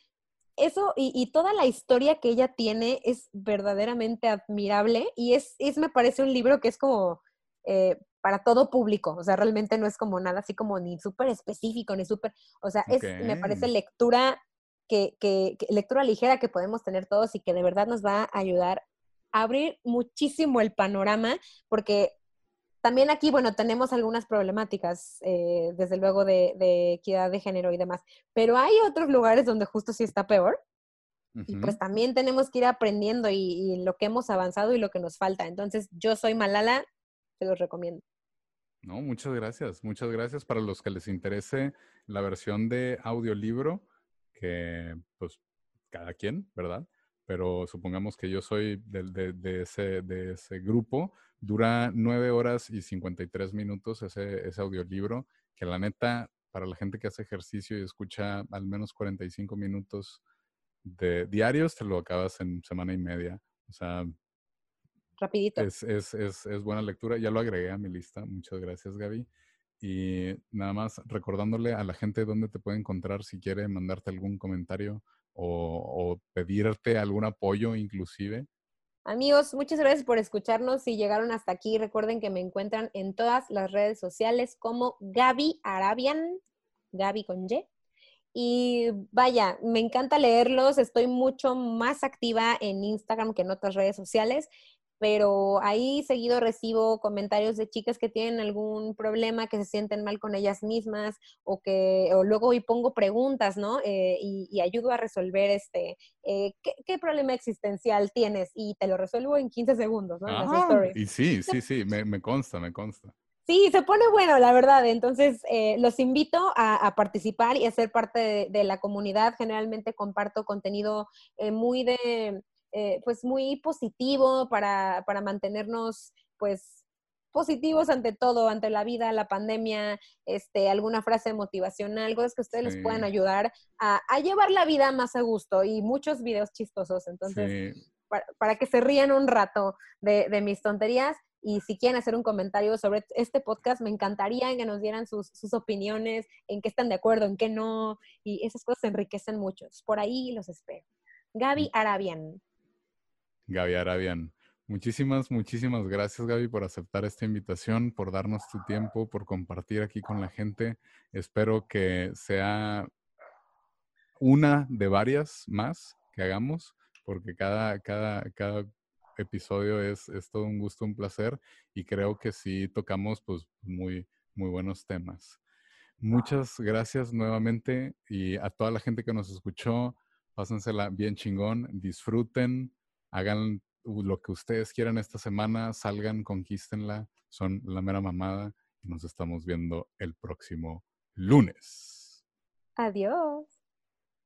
eso y, toda la historia que ella tiene es verdaderamente admirable y es, es me parece un libro que es como eh, para todo público, o sea, realmente no es como nada así como ni súper específico, ni súper, o sea, es, me parece lectura que, que, lectura ligera que podemos tener todos y que de verdad nos va a ayudar a abrir muchísimo el panorama, porque también aquí, bueno, tenemos algunas problemáticas, eh, desde luego, de, equidad de género y demás, pero hay otros lugares donde justo sí está peor. Y pues también tenemos que ir aprendiendo y, lo que hemos avanzado y lo que nos falta. Entonces, yo soy Malala, te los recomiendo. No, muchas gracias. Muchas gracias para los que les interese la versión de audiolibro, que pues cada quien, ¿verdad? Pero supongamos que yo soy de, de, ese, grupo. Dura nueve horas y 53 minutos ese, ese audiolibro, que la neta, para la gente que hace ejercicio y escucha al menos 45 minutos de diarios, te lo acabas en semana y media. O sea, rapidito. Es, es, es, es, buena lectura, ya lo agregué a mi lista. Muchas gracias, Gaby. Y nada más recordándole a la gente dónde te puede encontrar si quiere mandarte algún comentario o, o pedirte algún apoyo inclusive. Amigos, muchas gracias por escucharnos. Si llegaron hasta aquí, recuerden que me encuentran en todas las redes sociales como Gaby Arabian, Gaby con Y. Y vaya, me encanta leerlos. Estoy mucho más activa en Instagram que en otras redes sociales pero ahí seguido recibo comentarios de chicas que tienen algún problema, que se sienten mal con ellas mismas o que o luego y pongo preguntas, ¿no? Eh, y, ayudo a resolver este, eh, ¿qué, problema existencial tienes? Y te lo resuelvo en 15 segundos, ¿no? Ah, y sí, sí, sí, me, consta, me consta. Sí, se pone bueno, la verdad. Entonces, eh, los invito a, participar y a ser parte de, de, la comunidad. Generalmente comparto contenido muy de eh, pues muy positivo para, para mantenernos pues positivos ante todo, ante la vida, la pandemia, este, alguna frase motivacional, cosas que ustedes les puedan ayudar a, a, llevar la vida más a gusto y muchos videos chistosos. Entonces, para, para, que se rían un rato de, de, mis tonterías y si quieren hacer un comentario sobre este podcast, me encantaría que nos dieran sus, sus opiniones, en qué están de acuerdo, en qué no, y esas cosas enriquecen mucho. Por ahí los espero. Gaby mm. Arabian. Gaby Arabian. Muchísimas, muchísimas gracias Gaby por aceptar esta invitación, por darnos tu tiempo, por compartir aquí con la gente. Espero que sea una de varias más que hagamos, porque cada, cada, cada episodio es, es todo un gusto, un placer y creo que sí tocamos pues muy, muy buenos temas. Muchas gracias nuevamente y a toda la gente que nos escuchó, pásensela bien chingón, disfruten, hagan lo que ustedes quieran esta semana, salgan, conquístenla, son la mera mamada y nos estamos viendo el próximo lunes. Adiós.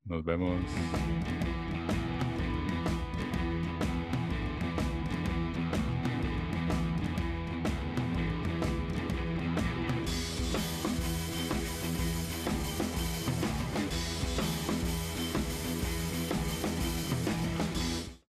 Nos vemos.